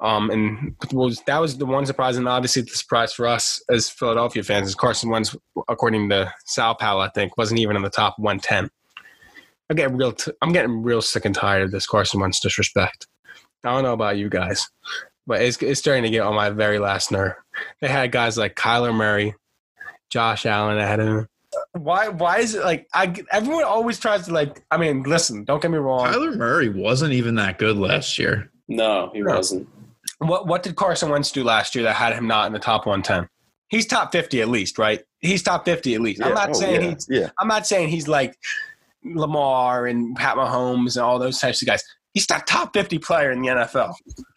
Um, and was that was the one surprise, and obviously the surprise for us as Philadelphia fans is Carson Wentz, according to Sal Powell, I think, wasn't even in the top 110. I get real. T- I'm getting real sick and tired of this Carson Wentz disrespect. I don't know about you guys, but it's it's starting to get on my very last nerve. They had guys like Kyler Murray, Josh Allen ahead of him. Why? Why is it like I? Everyone always tries to like. I mean, listen. Don't get me wrong. Kyler Murray wasn't even that good last year. No, he No. wasn't. What What did Carson Wentz do last year that had him not in the top 110? He's top 50 at least, right? He's top 50 at least. I'm not Oh, saying yeah. he's. yeah. I'm not saying he's like Lamar and Pat Mahomes and all those types of guys. He's the top 50 player in the NFL.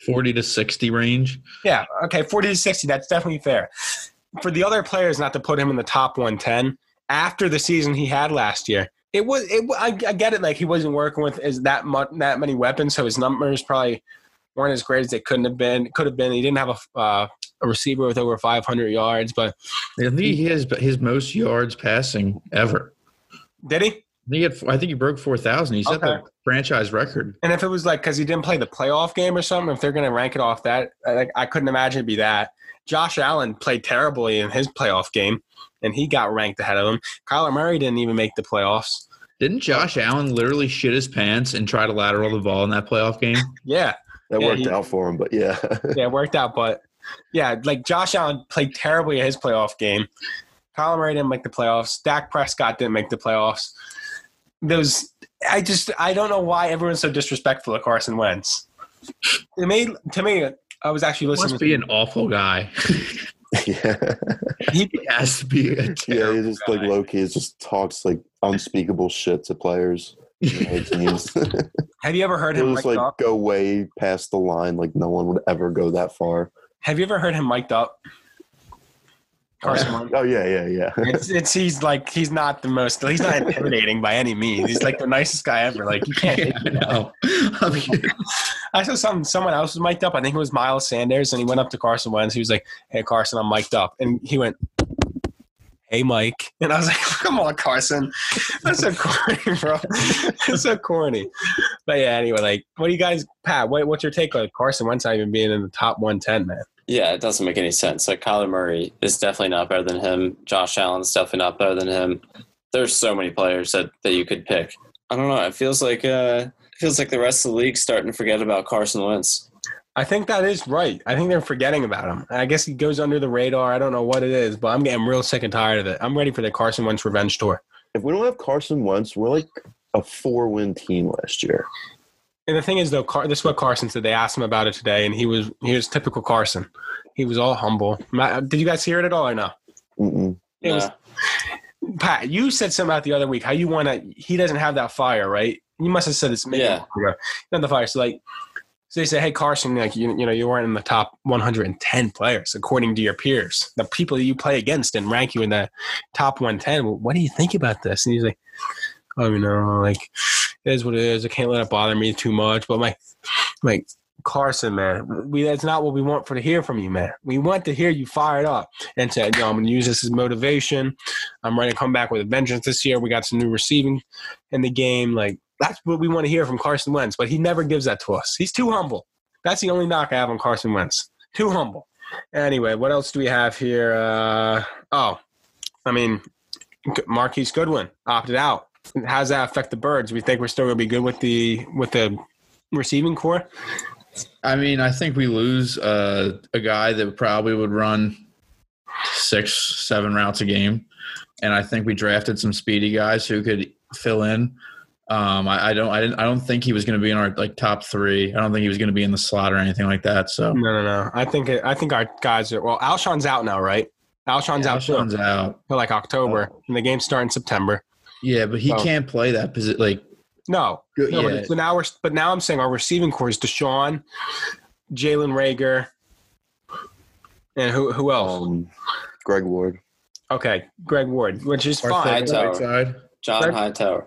40 to 60 range. Yeah. Okay. 40 to 60. That's definitely fair. for the other players not to put him in the top 110 after the season he had last year. It was it. I, I get it. Like he wasn't working with as that much that many weapons, so his numbers probably weren't as great as they couldn't have been. Could have been. He didn't have a uh, a receiver with over 500 yards, but I think he has his most yards passing ever. did he? I think he, had, I think he broke four thousand. He set Okay. the franchise record. And if it was like because he didn't play the playoff game or something, if they're going to rank it off that, I, like, I couldn't imagine it'd be that. Josh Allen played terribly in his playoff game, and he got ranked ahead of him. Kyler Murray didn't even make the playoffs. Didn't Josh Allen literally shit his pants and try to lateral the ball in that playoff game? Yeah, That Yeah, worked he- out for him, but yeah. yeah, it worked out. But yeah, like Josh Allen played terribly in his playoff game. Kyler Murray didn't make the playoffs. Dak Prescott didn't make the playoffs. Those, I just, I don't know why everyone's so disrespectful of Carson Wentz. It made to me. I was actually listening. To Must be an awful guy. yeah. he, he has to be a Yeah, terrible he just like guy. low key just talks like unspeakable shit to players. Teams. have you ever heard him He'll mic'd just like up? go way past the line, like no one would ever go that far. Have you ever heard him mic'd up? Carson Wentz. Oh yeah, yeah, yeah. It's, it's he's like he's not the most he's not intimidating by any means. He's like the nicest guy ever. Like you can't. Yeah, I know. I I saw some someone else was mic'd up. I think it was Miles Sanders, and he went up to Carson Wentz. He was like, "Hey Carson, I'm mic'd up," and he went, "Hey Mike," and I was like, "Come on, Carson, that's so corny, bro. that's so corny." But yeah, anyway, like, what do you guys, Pat? What, what's your take on Carson Wentz not even being in the top 110, man? Yeah, it doesn't make any sense. Like Kyler Murray is definitely not better than him. Josh Allen's definitely not better than him. There's so many players that, that you could pick. I don't know. It feels like uh, it feels like the rest of the league's starting to forget about Carson Wentz. I think that is right. I think they're forgetting about him. I guess he goes under the radar. I don't know what it is, but I'm getting real sick and tired of it. I'm ready for the Carson Wentz revenge tour. If we don't have Carson Wentz, we're like a four-win team last year. And the thing is, though, Car- this is what Carson said. They asked him about it today, and he was he was typical Carson. He was all humble. Ma- Did you guys hear it at all or no? Mm-mm. It was Nah. Pat. You said something about the other week how you want to. He doesn't have that fire, right? You must have said this. maybe Yeah. a month ago. Not the fire. So like, so they say, hey Carson, like you you know you weren't in the top 110 players according to your peers, the people that you play against, and rank you in the top 110. Well, what do you think about this? And he's like, oh, you know, like it is what it is. I can't let it bother me too much. But my like Carson, man, we that's not what we want for to hear from you, man. We want to hear you fired up and say, you know, I'm gonna use this as motivation. I'm ready to come back with a vengeance this year. We got some new receiving in the game. Like that's what we want to hear from Carson Wentz, but he never gives that to us. He's too humble. That's the only knock I have on Carson Wentz. Too humble. Anyway, what else do we have here? Uh, oh, I mean, Marquise Goodwin opted out. How does that affect the Birds? We think we're still going to be good with the with the receiving corps. I mean, I think we lose uh, a guy that probably would run six, seven routes a game, and I think we drafted some speedy guys who could fill in. Um, I, I don't, I didn't, I don't think he was going to be in our like top three. I don't think he was going to be in the slot or anything like that. So No, no, no. I think it, I think our guys are well. Alshon's out now, right? Alshon's out too, Alshon's out. till like October, and the games start in September. Yeah, but he Oh. can't play that position. Like, No, no. yeah. But, so now we're but now I'm saying our receiving corps is DeSean, Jalen Reagor, and who who else? Um, Greg Ward. Okay, Greg Ward, which is our fine. Hightower. right John Greg- Hightower.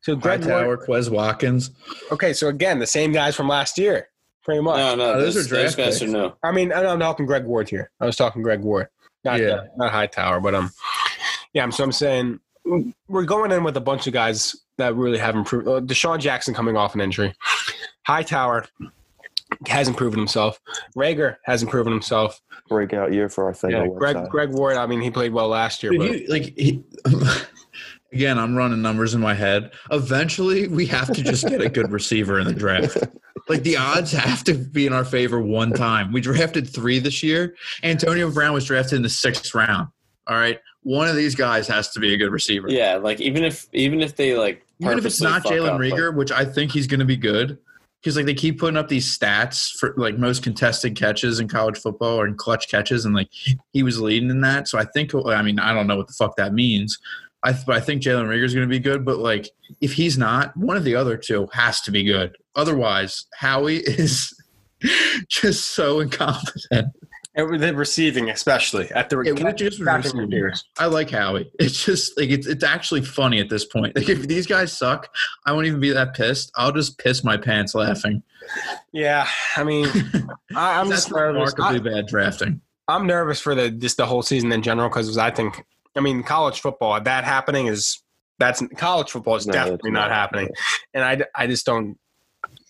So Greg Ward. Hightower, Quez Watkins. Okay, so again, the same guys from last year, pretty much. No, no, Oh, those those, are draft those guys picks. are new. I mean, I'm talking Greg Ward here. I was talking Greg Ward, not Yeah. uh, not Hightower, but um, yeah. I'm so I'm saying we're going in with a bunch of guys that really have improved. Uh, DeSean Jackson coming off an injury, Hightower hasn't proven himself. Reagor hasn't proven himself. Breakout year for our thing. Yeah, Greg website. Greg Ward. I mean, he played well last year, but you like? He, again, I'm running numbers in my head. Eventually, we have to just get a good receiver in the draft. Like the odds have to be in our favor one time. We drafted three this year. Antonio Brown was drafted in the sixth round. All right, one of these guys has to be a good receiver. Yeah, like even if even if they like even if it's not Jalen up, like- Reagor, which I think he's going to be good. Because like they keep putting up these stats for like most contested catches in college football or in clutch catches, and like he was leading in that. So I think I mean I don't know what the fuck that means. I th- but I think Jalen Reagor is going to be good. But like if he's not, one of the other two has to be good. Otherwise, Howie is just so incompetent. And the receiving, especially at the Yeah, we're just receiving. receivers. I like Howie. It's just like it's it's actually funny at this point. Like if these guys suck, I won't even be that pissed. I'll just piss my pants laughing. Yeah, I mean, I, I'm just nervous. remarkably I, bad drafting. I'm nervous for the just the whole season in general because I think, I mean, college football that happening is that's college football is No, definitely not not. happening, and I I just don't.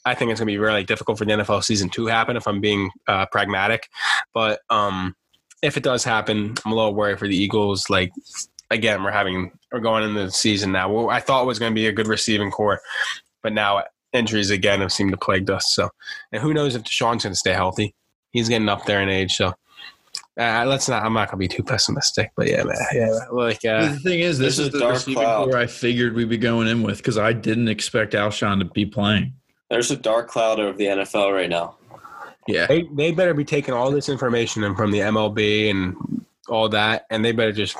I think it's going to be really difficult for the NFL season to happen if I'm being uh, pragmatic, but um, if it does happen, I'm a little worried for the Eagles. Like again, we're having we're going into the season now. Well, I thought it was going to be a good receiving corps, but now injuries again have seemed to plague us. So, and who knows if DeSean's going to stay healthy? He's getting up there in age, so. Uh, let's not. I'm not gonna be too pessimistic, but yeah, man, yeah. Like, uh, the thing is, this There's is a the dark receiving cloud. corps I figured we'd be going in with because I didn't expect Alshon to be playing. There's a dark cloud over the NFL right now. Yeah, they they better be taking all this information and from the MLB and all that, and they better just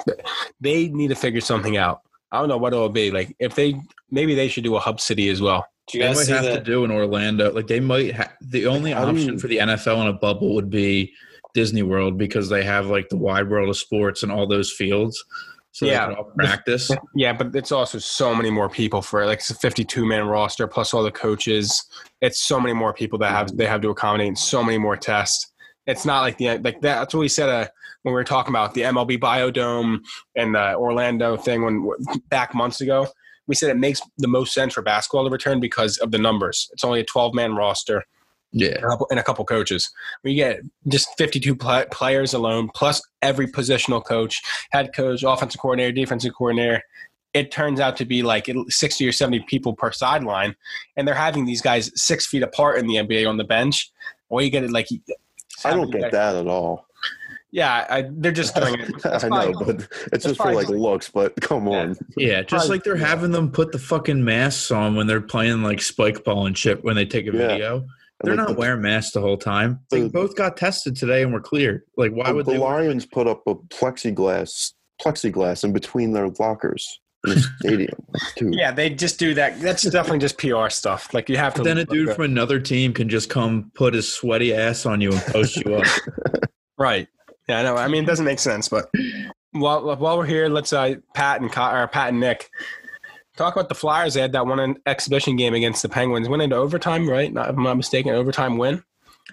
they need to figure something out. I don't know what it'll be. Like if they maybe they should do a hub city as well. Do you they guys might have that? to do in Orlando. Like they might. Ha- the only How do option you- for the NFL in a bubble would be Disney World because they have like the wide world of sports and all those fields. So Yeah. they can all practice. Yeah, but it's also so many more people for like it's a 52 man roster plus all the coaches. It's so many more people that have they have to accommodate and so many more tests. It's not like the like that, that's what we said uh, when we were talking about the MLB Biodome and the Orlando thing when back months ago. We said it makes the most sense for basketball to return because of the numbers. It's only a 12 man roster Yeah, and a couple- and a couple coaches. We get just 52 pl- players alone, plus every positional coach, head coach, offensive coordinator, defensive coordinator. It turns out to be like 60 or 70 people per sideline, and they're having these guys six feet apart in the NBA on the bench. Or you get it like I don't get that at all. Yeah, I, they're just doing it. It's I know, but it's just for like looks. But come Yeah. on, yeah. Just like they're having them put the fucking masks on when they're playing like spike ball and shit when they take a Yeah. video. And, They're like, not the, wearing masks the whole time. They both got tested today and were cleared. Like, why the- would the they? Lions put up a plexiglass plexiglass in between their lockers in the stadium too. Yeah, they just do that. That's definitely just PR stuff. Like you have to. But then a dude good. from another team can just come put his sweaty ass on you and post you up. Right. Yeah, I know. I mean, it doesn't make sense, but while while we're here, let's uh, Pat and Co- or Pat and Nick talk about the Flyers. They had that one exhibition game against the Penguins, went into overtime, right? Not, if I'm not mistaken, overtime win.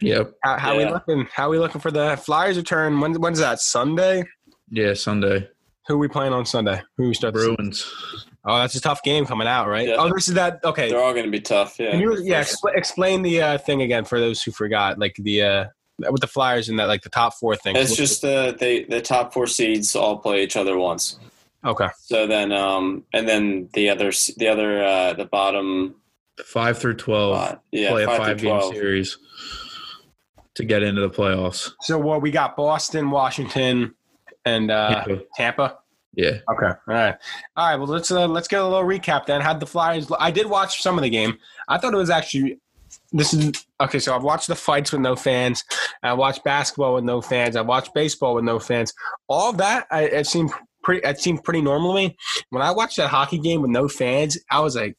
Yep. How, how we looking? How we looking for the Flyers return? When when's that? Sunday. Yeah, Sunday. Who we playing on Sunday? Who we start? Bruins. Oh, that's a tough game coming out, right? Yeah. Oh, this is that. Okay. They're all going to be tough. Yeah. Can you yeah expl- explain the uh, thing again for those who forgot? Like the uh, with the Flyers and that like the top four thing. It's just the they the top four seeds all play each other once. Okay. So then, um, and then the other the other uh, the bottom, Five through twelve. uh, yeah, play a five, five game twelve. series to get into the playoffs. So what we got Boston, Washington, and uh, Tampa. Tampa. Yeah. Okay. All right. All right. Well, let's uh, let's get a little recap then. How'd the Flyers? I did watch some of the game. I thought it was actually. This is okay. So I've watched the fights with no fans. I watched basketball with no fans. I watched baseball with no fans. All of that, I, it seemed pretty. It seemed pretty normal to me. When I watched that hockey game with no fans, I was like,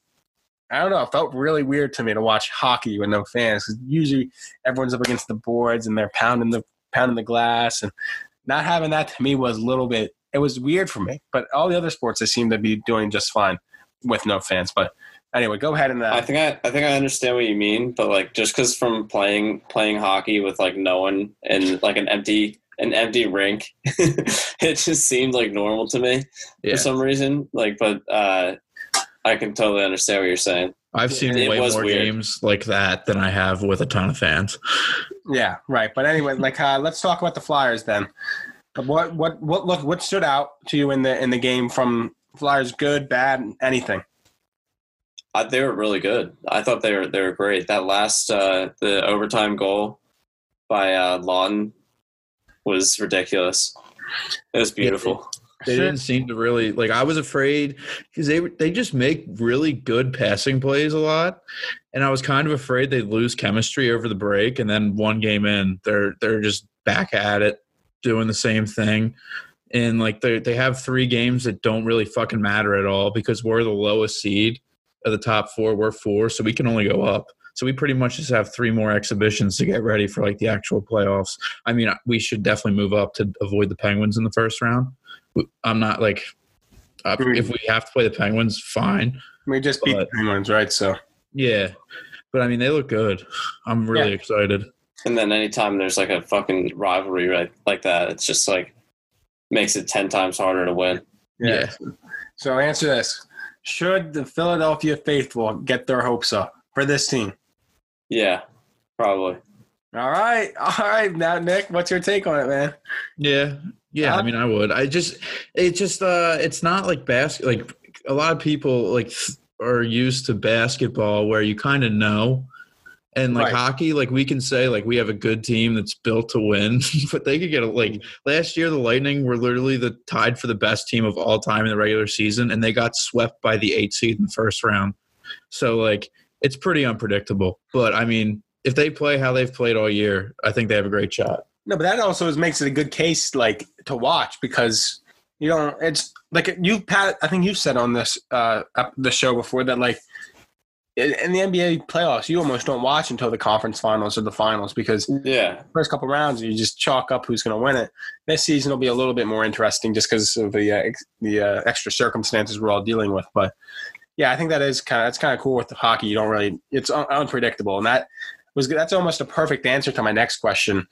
I don't know. It felt really weird to me to watch hockey with no fans because usually everyone's up against the boards and they're pounding the pounding the glass and not having that to me was a little bit it was weird for me but all the other sports they seem to be doing just fine with no fans but anyway go ahead and uh, I think I, I think I understand what you mean, but like just because from playing playing hockey with like no one and like an empty an empty rink, it just seemed like normal to me Yeah. for some reason. Like, but uh, I can totally understand what you're saying. I've seen It way was more weird. games like that than I have with a ton of fans. yeah right but anyway like uh, let's talk about the flyers then what what what look what stood out to you in the in the game from flyers good bad anything I, they were really good. I thought they were they were great. That last uh, the overtime goal by uh, Laughton was ridiculous. It was beautiful. They didn't seem to really like. I was afraid because they they just make really good passing plays a lot, and I was kind of afraid they'd lose chemistry over the break, and then one game in, they're they're just back at it, doing the same thing, and like they they have three games that don't really fucking matter at all because we're the lowest seed of the top four. We're four, so we can only go up. So we pretty much just have three more exhibitions to get ready for like the actual playoffs. I mean, we should definitely move up to avoid the Penguins in the first round. I'm not like uh, if we have to play the Penguins, fine. We just beat But- the Penguins, right? So Yeah, but I mean, they look good. I'm really Yeah. excited. And then anytime there's like a fucking rivalry right like that, it's just like makes it ten times harder to win. Yeah. So answer this: Should the Philadelphia faithful get their hopes up for this team? Yeah, probably. All right, all right. Now, Nick, what's your take on it, man? Yeah, yeah. I Uh, mean, I would. I just, it just, uh, it's not like basket. Like a lot of people like are used to basketball where you kind of know, and like Right. hockey, like we can say like we have a good team that's built to win, but they could get a like last year the Lightning were literally the tied for the best team of all time in the regular season, and they got swept by the eight seed in the first round. So like it's pretty unpredictable. But I mean, if they play how they've played all year, I think they have a great shot. No, but that also is, makes it a good case, like to watch because you don't. It's like you, Pat. I think you've said on this uh the show before that like in in the NBA playoffs, you almost don't watch until the conference finals or the finals because Yeah, first couple rounds you just chalk up who's going to win it. This season will be a little bit more interesting just because of the uh, ex- the uh, extra circumstances we're all dealing with. But yeah, I think that is kind of that's kind of cool with the hockey. You don't really it's un- unpredictable, and that was that's almost a perfect answer to my next question,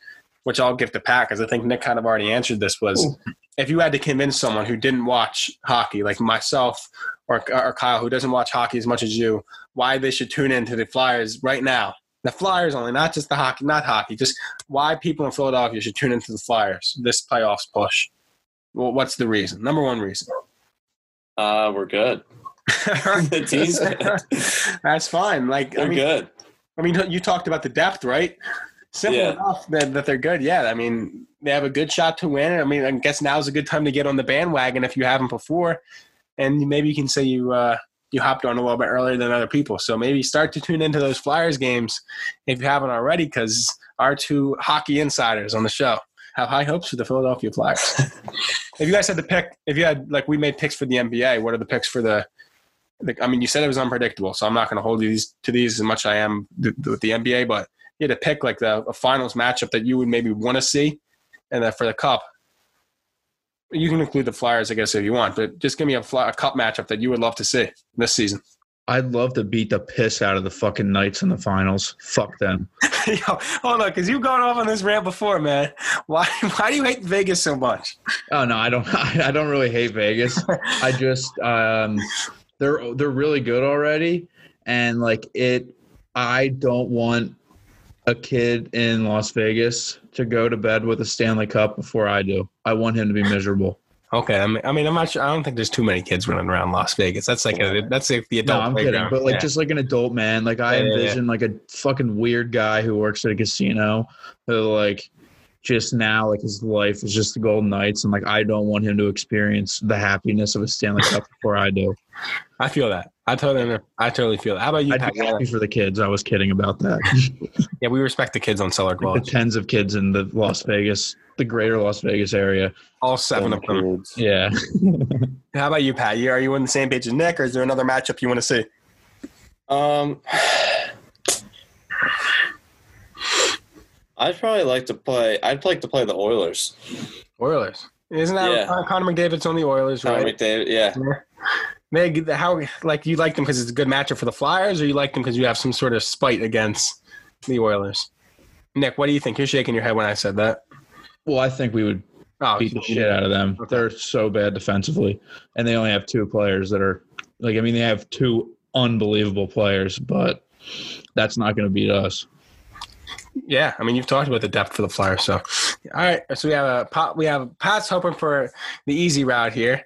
which I'll give to Pat because I think Nick kind of already answered this. Was if you had to convince someone who didn't watch hockey, like myself or, or Kyle, who doesn't watch hockey as much as you, why they should tune into the Flyers right now. The Flyers only, not just the hockey, not hockey, just why people in Philadelphia should tune into the Flyers this playoffs push. Well, what's the reason? Number one reason. uh, we're good. The team's good. That's fine. Like I We're mean, good. I mean, you talked about the depth, right? Simple Yeah. enough that, that they're good. Yeah, I mean, they have a good shot to win. I mean, I guess now's a good time to get on the bandwagon if you haven't before, and maybe you can say you uh, you hopped on a little bit earlier than other people. So maybe start to tune into those Flyers games if you haven't already, because our two hockey insiders on the show have high hopes for the Philadelphia Flyers. if you guys had to pick, if you had like we made picks for the NBA, what are the picks for the? I mean, you said it was unpredictable, so I'm not going to hold you these to these as much as I am th- with the NBA. But you had to pick like the a finals matchup that you would maybe want to see, and then for the cup, you can include the Flyers, I guess, if you want. But just give me a, fly, a cup matchup that you would love to see this season. I'd love to beat the piss out of the fucking Knights in the finals. Fuck them. Yo, hold on, because you've gone off on this rant before, man. Why why do you hate Vegas so much? Oh no, I don't. I don't really hate Vegas. I just um, they're they're really good already, and like it. I don't want a kid in Las Vegas to go to bed with a Stanley Cup before I do. I want him to be miserable. Okay, I mean, I mean, I'm not sure. I don't think there's too many kids running around Las Vegas. That's like a, that's like the No, adult I'm kidding, but like Yeah. just like an adult man. Like I Yeah, yeah, yeah. envision like a fucking weird guy who works at a casino who like just now like his life is just the Golden Knights, and like I don't want him to experience the happiness of a Stanley Cup before I do. I feel that. I totally, I totally feel that. How about you, I'd Pat? be happy for the kids. I was kidding about that. Yeah, we respect the kids on Cellar Like the tens of kids in the Las Vegas, the greater Las Vegas area. All seven of them. Kids. Yeah. How about you, Pat? You are you on the same page as Nick, or is there another matchup you want to see? Um, I'd probably like to play. I'd like to play the Oilers. Oilers. Isn't that Yeah. Connor McDavid's on the Oilers, Connor right? McDavid, yeah. Meg, how like you like them because it's a good matchup for the Flyers, or you like them because you have some sort of spite against the Oilers? Nick, what do you think? You're shaking your head when I said that. Well, I think we would Oh, beat the shit out of them. Okay. They're so bad defensively, and they only have two players that are like. I mean, they have two unbelievable players, but that's not going to beat us. Yeah. I mean, you've talked about the depth for the Flyers, so all right. So we have a pot. We have Pat's hoping for the easy route here,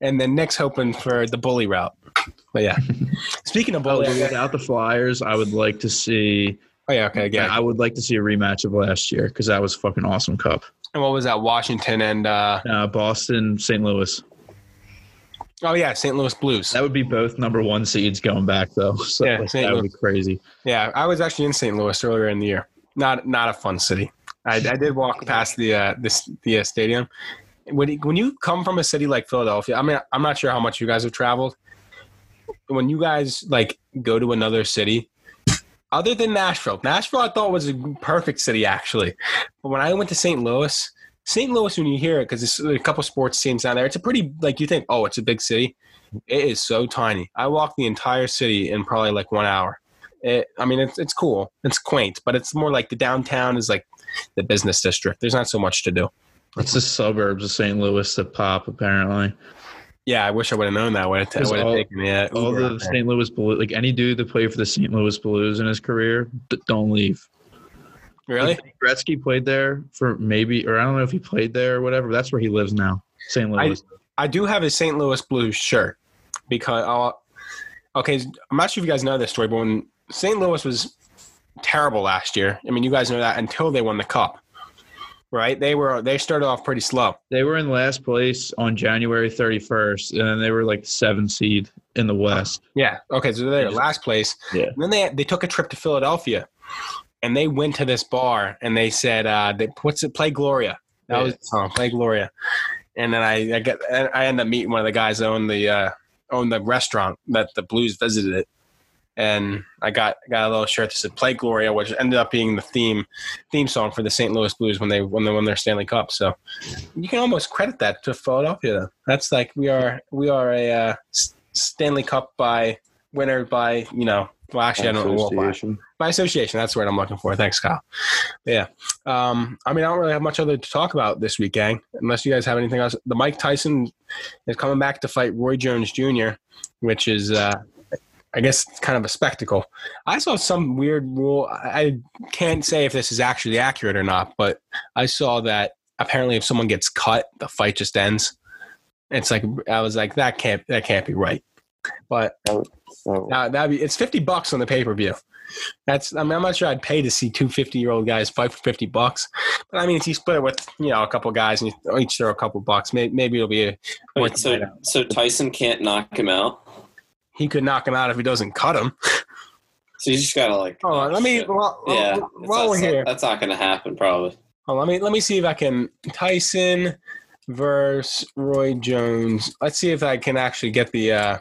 and then Nick's hoping for the bully route. But yeah, speaking of Oh, bully, but without the Flyers, I would like to see. oh yeah, okay, yeah. I would like to see a rematch of last year because that was a fucking awesome cup. And what was that? Washington and uh, Uh, Boston, St. Louis. oh yeah, St. Louis Blues. That would be both number one seeds going back though. So Yeah, like, that would be crazy. Yeah, I was actually in St. Louis earlier in the year. Not not a fun city. I, I did walk past the uh, this the uh, stadium. When when you come from a city like Philadelphia, I mean, I'm not sure how much you guys have traveled. When you guys like go to another city, other than Nashville, Nashville I thought was a perfect city actually. But when I went to St. Louis, St. Louis, when you hear it, because there's a couple sports teams down there, it's a pretty like you think, oh, it's a big city. It is so tiny. I walked the entire city in probably like one hour. It, I mean, it's it's cool. It's quaint, but it's more like the downtown is like the business district. There's not so much to do. It's the suburbs of St. Louis that pop, apparently. Yeah, I wish I would have known that. Would have, Because would have all- taken me. uh, All the. St. Louis Blues, like any dude that played for the St. Louis Blues in his career, don't leave. Really? Like, Gretzky played there for maybe, or I don't know if he played there or whatever. But that's where he lives now, St. I- Louis. I do have a St. Louis Blues shirt because I'll, okay, I'm not sure if you guys know this story, but when St. Louis was terrible last year, I mean, you guys know that until they won the cup, right? They were they started off pretty slow. they were in last place on January 31st, and then they were like seven seed in the West. Yeah. Okay, so they're last place. Yeah. And then they they took a trip to Philadelphia, and they went to this bar and they said, uh, they, "What's it? Play Gloria." That Yeah. was the song, "Play Gloria." And then I I get I ended up meeting one of the guys that owned the uh, owned the restaurant that the Blues visited it, and I got got a little shirt that said "Play Gloria," which ended up being the theme theme song for the St. Louis Blues when they when they won their Stanley Cup. So you can almost credit that to Philadelphia. Though. That's like we are we are a uh, Stanley Cup by winner by you know. Well, actually, I don't know what by Association. by association. That's what I'm looking for. Thanks, Kyle. Yeah. Um, I mean, I don't really have much other to talk about this week, gang. Unless you guys have anything else. The Mike Tyson is coming back to fight Roy Jones Jr., which is, uh, I guess, it's kind of a spectacle. I saw some weird rule. I I can't say if this is actually accurate or not, but I saw that apparently if someone gets cut, the fight just ends. It's like I was like that can't that can't be right. But Oh, oh. now that'd be it's fifty bucks on the pay per view. That's I mean I'm not sure I'd pay to see two 50 year old guys fight for fifty bucks, but I mean if you split it with you know a couple guys and you each throw a couple bucks, maybe, maybe it'll be a Wait, so so Tyson can't knock him out. He could knock him out if he doesn't cut him. So you just gotta like. Hold on, let me while, Yeah, while we're here, that's not gonna happen probably. hold on, let me let me see if I can Tyson versus Roy Jones. Let's see if I can actually get the uh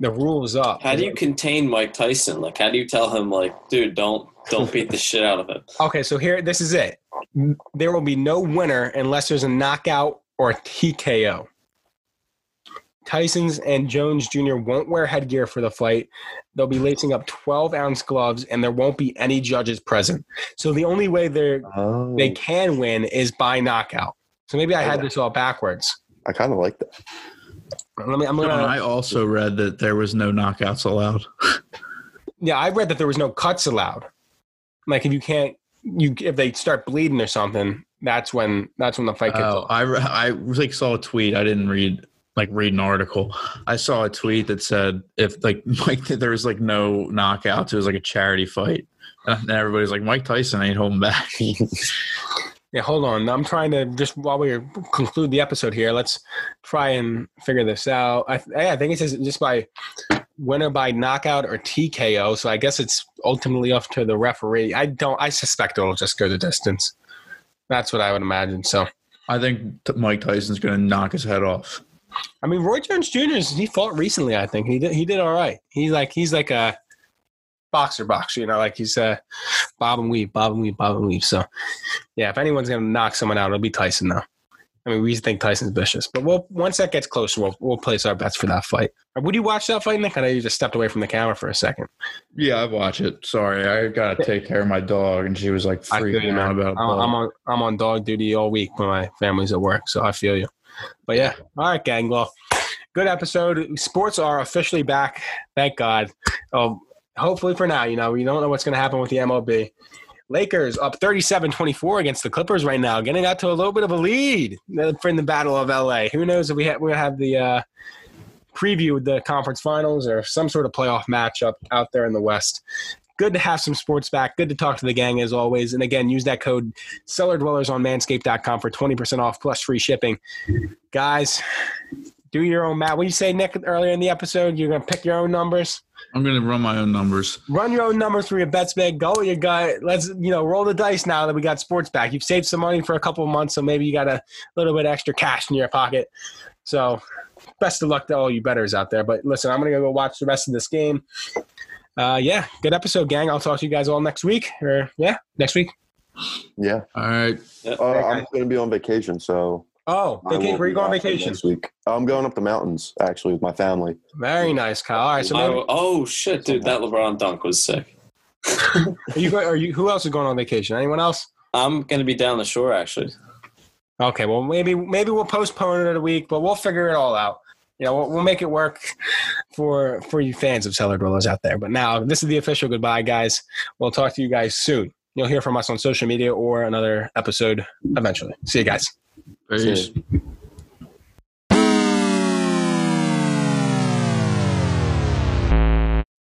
the rules up. How do you contain Mike Tyson? Like, how do you tell him, like, dude, don't don't beat the shit out of him? Okay, so here, this is it. There will be no winner unless there's a knockout or a TKO. Tyson's and Jones Jr. won't wear headgear for the fight. They'll be lacing up 12 ounce gloves, and there won't be any judges present. So the only way they Oh, they can win is by knockout. So maybe I had this all backwards. I kind of like that. Let me. I'm gonna. I also read that there was no knockouts allowed. Yeah, I read that there was no cuts allowed. Like if you can't, you if they start bleeding or something, that's when that's when the fight gets. Oh, I re- I like saw a tweet. I didn't read like read an article. I saw a tweet that said if like Mike there was like no knockouts, it was like a charity fight, uh, and everybody's like Mike Tyson ain't holding back. Yeah, hold on. I'm trying to just while we conclude the episode here, let's try and figure this out. I, I think it says just by winner by knockout or TKO. So I guess it's ultimately up to the referee. I don't. I suspect it'll just go the distance. That's what I would imagine. So I think t- Mike Tyson's gonna knock his head off. I mean, Roy Jones Jr. he fought recently. I think he did. He did all right. He's like he's like a boxer, boxer. You know, like he's uh, bob and weave, bob and weave, bob and weave. So yeah, if anyone's gonna knock someone out, it'll be Tyson though. I mean, we think Tyson's vicious, but we'll once that gets closer, we'll we'll place our bets for that fight. Would you watch that fight, Nick? I know you just stepped away from the camera for a second. Yeah, I watch it. Sorry, I gotta take care of my dog, and she was like I feel you, freaking out about. I'm. I'm on I'm on dog duty all week when my family's at work, so I feel you. But yeah, all right, gang. Well, good episode. Sports are officially back. Thank God. Oh, hopefully for now. You know, we don't know what's going to happen with the MLB. Lakers up 37-24 against the Clippers right now, getting out to a little bit of a lead in the Battle of LA. Who knows if we have, we have the uh, preview of the conference finals or some sort of playoff matchup out there in the West. Good to have some sports back. Good to talk to the gang as always. And again, use that code Cellar Dwellers on manscaped.com for 20% off plus free shipping. Guys, do your own math. What you say, Nick, earlier in the episode? You're going to pick your own numbers? I'm gonna run my own numbers. Run your own numbers for your bets, man. Go with your guy. Let's, you know, roll the dice now that we got sports back. You've saved some money for a couple of months, so maybe you got a little bit extra cash in your pocket. So, best of luck to all you betters out there. But listen, I'm going to go watch the rest of this game. Uh, yeah, good episode, gang. I'll talk to you guys all next week. Or yeah, next week. Yeah. All right. Uh, I'm going to be on vacation, so. Oh, I vaca- won't where you going on vacation? Next week. I'm going up the mountains, actually, with my family. Very nice, Kyle. All right, so maybe, Oh, oh shit, dude, that LeBron dunk was sick. are you going? Are you? Who else is going on vacation? Anyone else? I'm gonna be down the shore actually. Okay, well maybe maybe we'll postpone it a week, but we'll figure it all out. You know, we'll, we'll make it work for for you fans of Cellar Dwellers out there. But now this is the official goodbye, guys. We'll talk to you guys soon. You'll hear from us on social media or another episode eventually. See you guys. Peace. Cheers.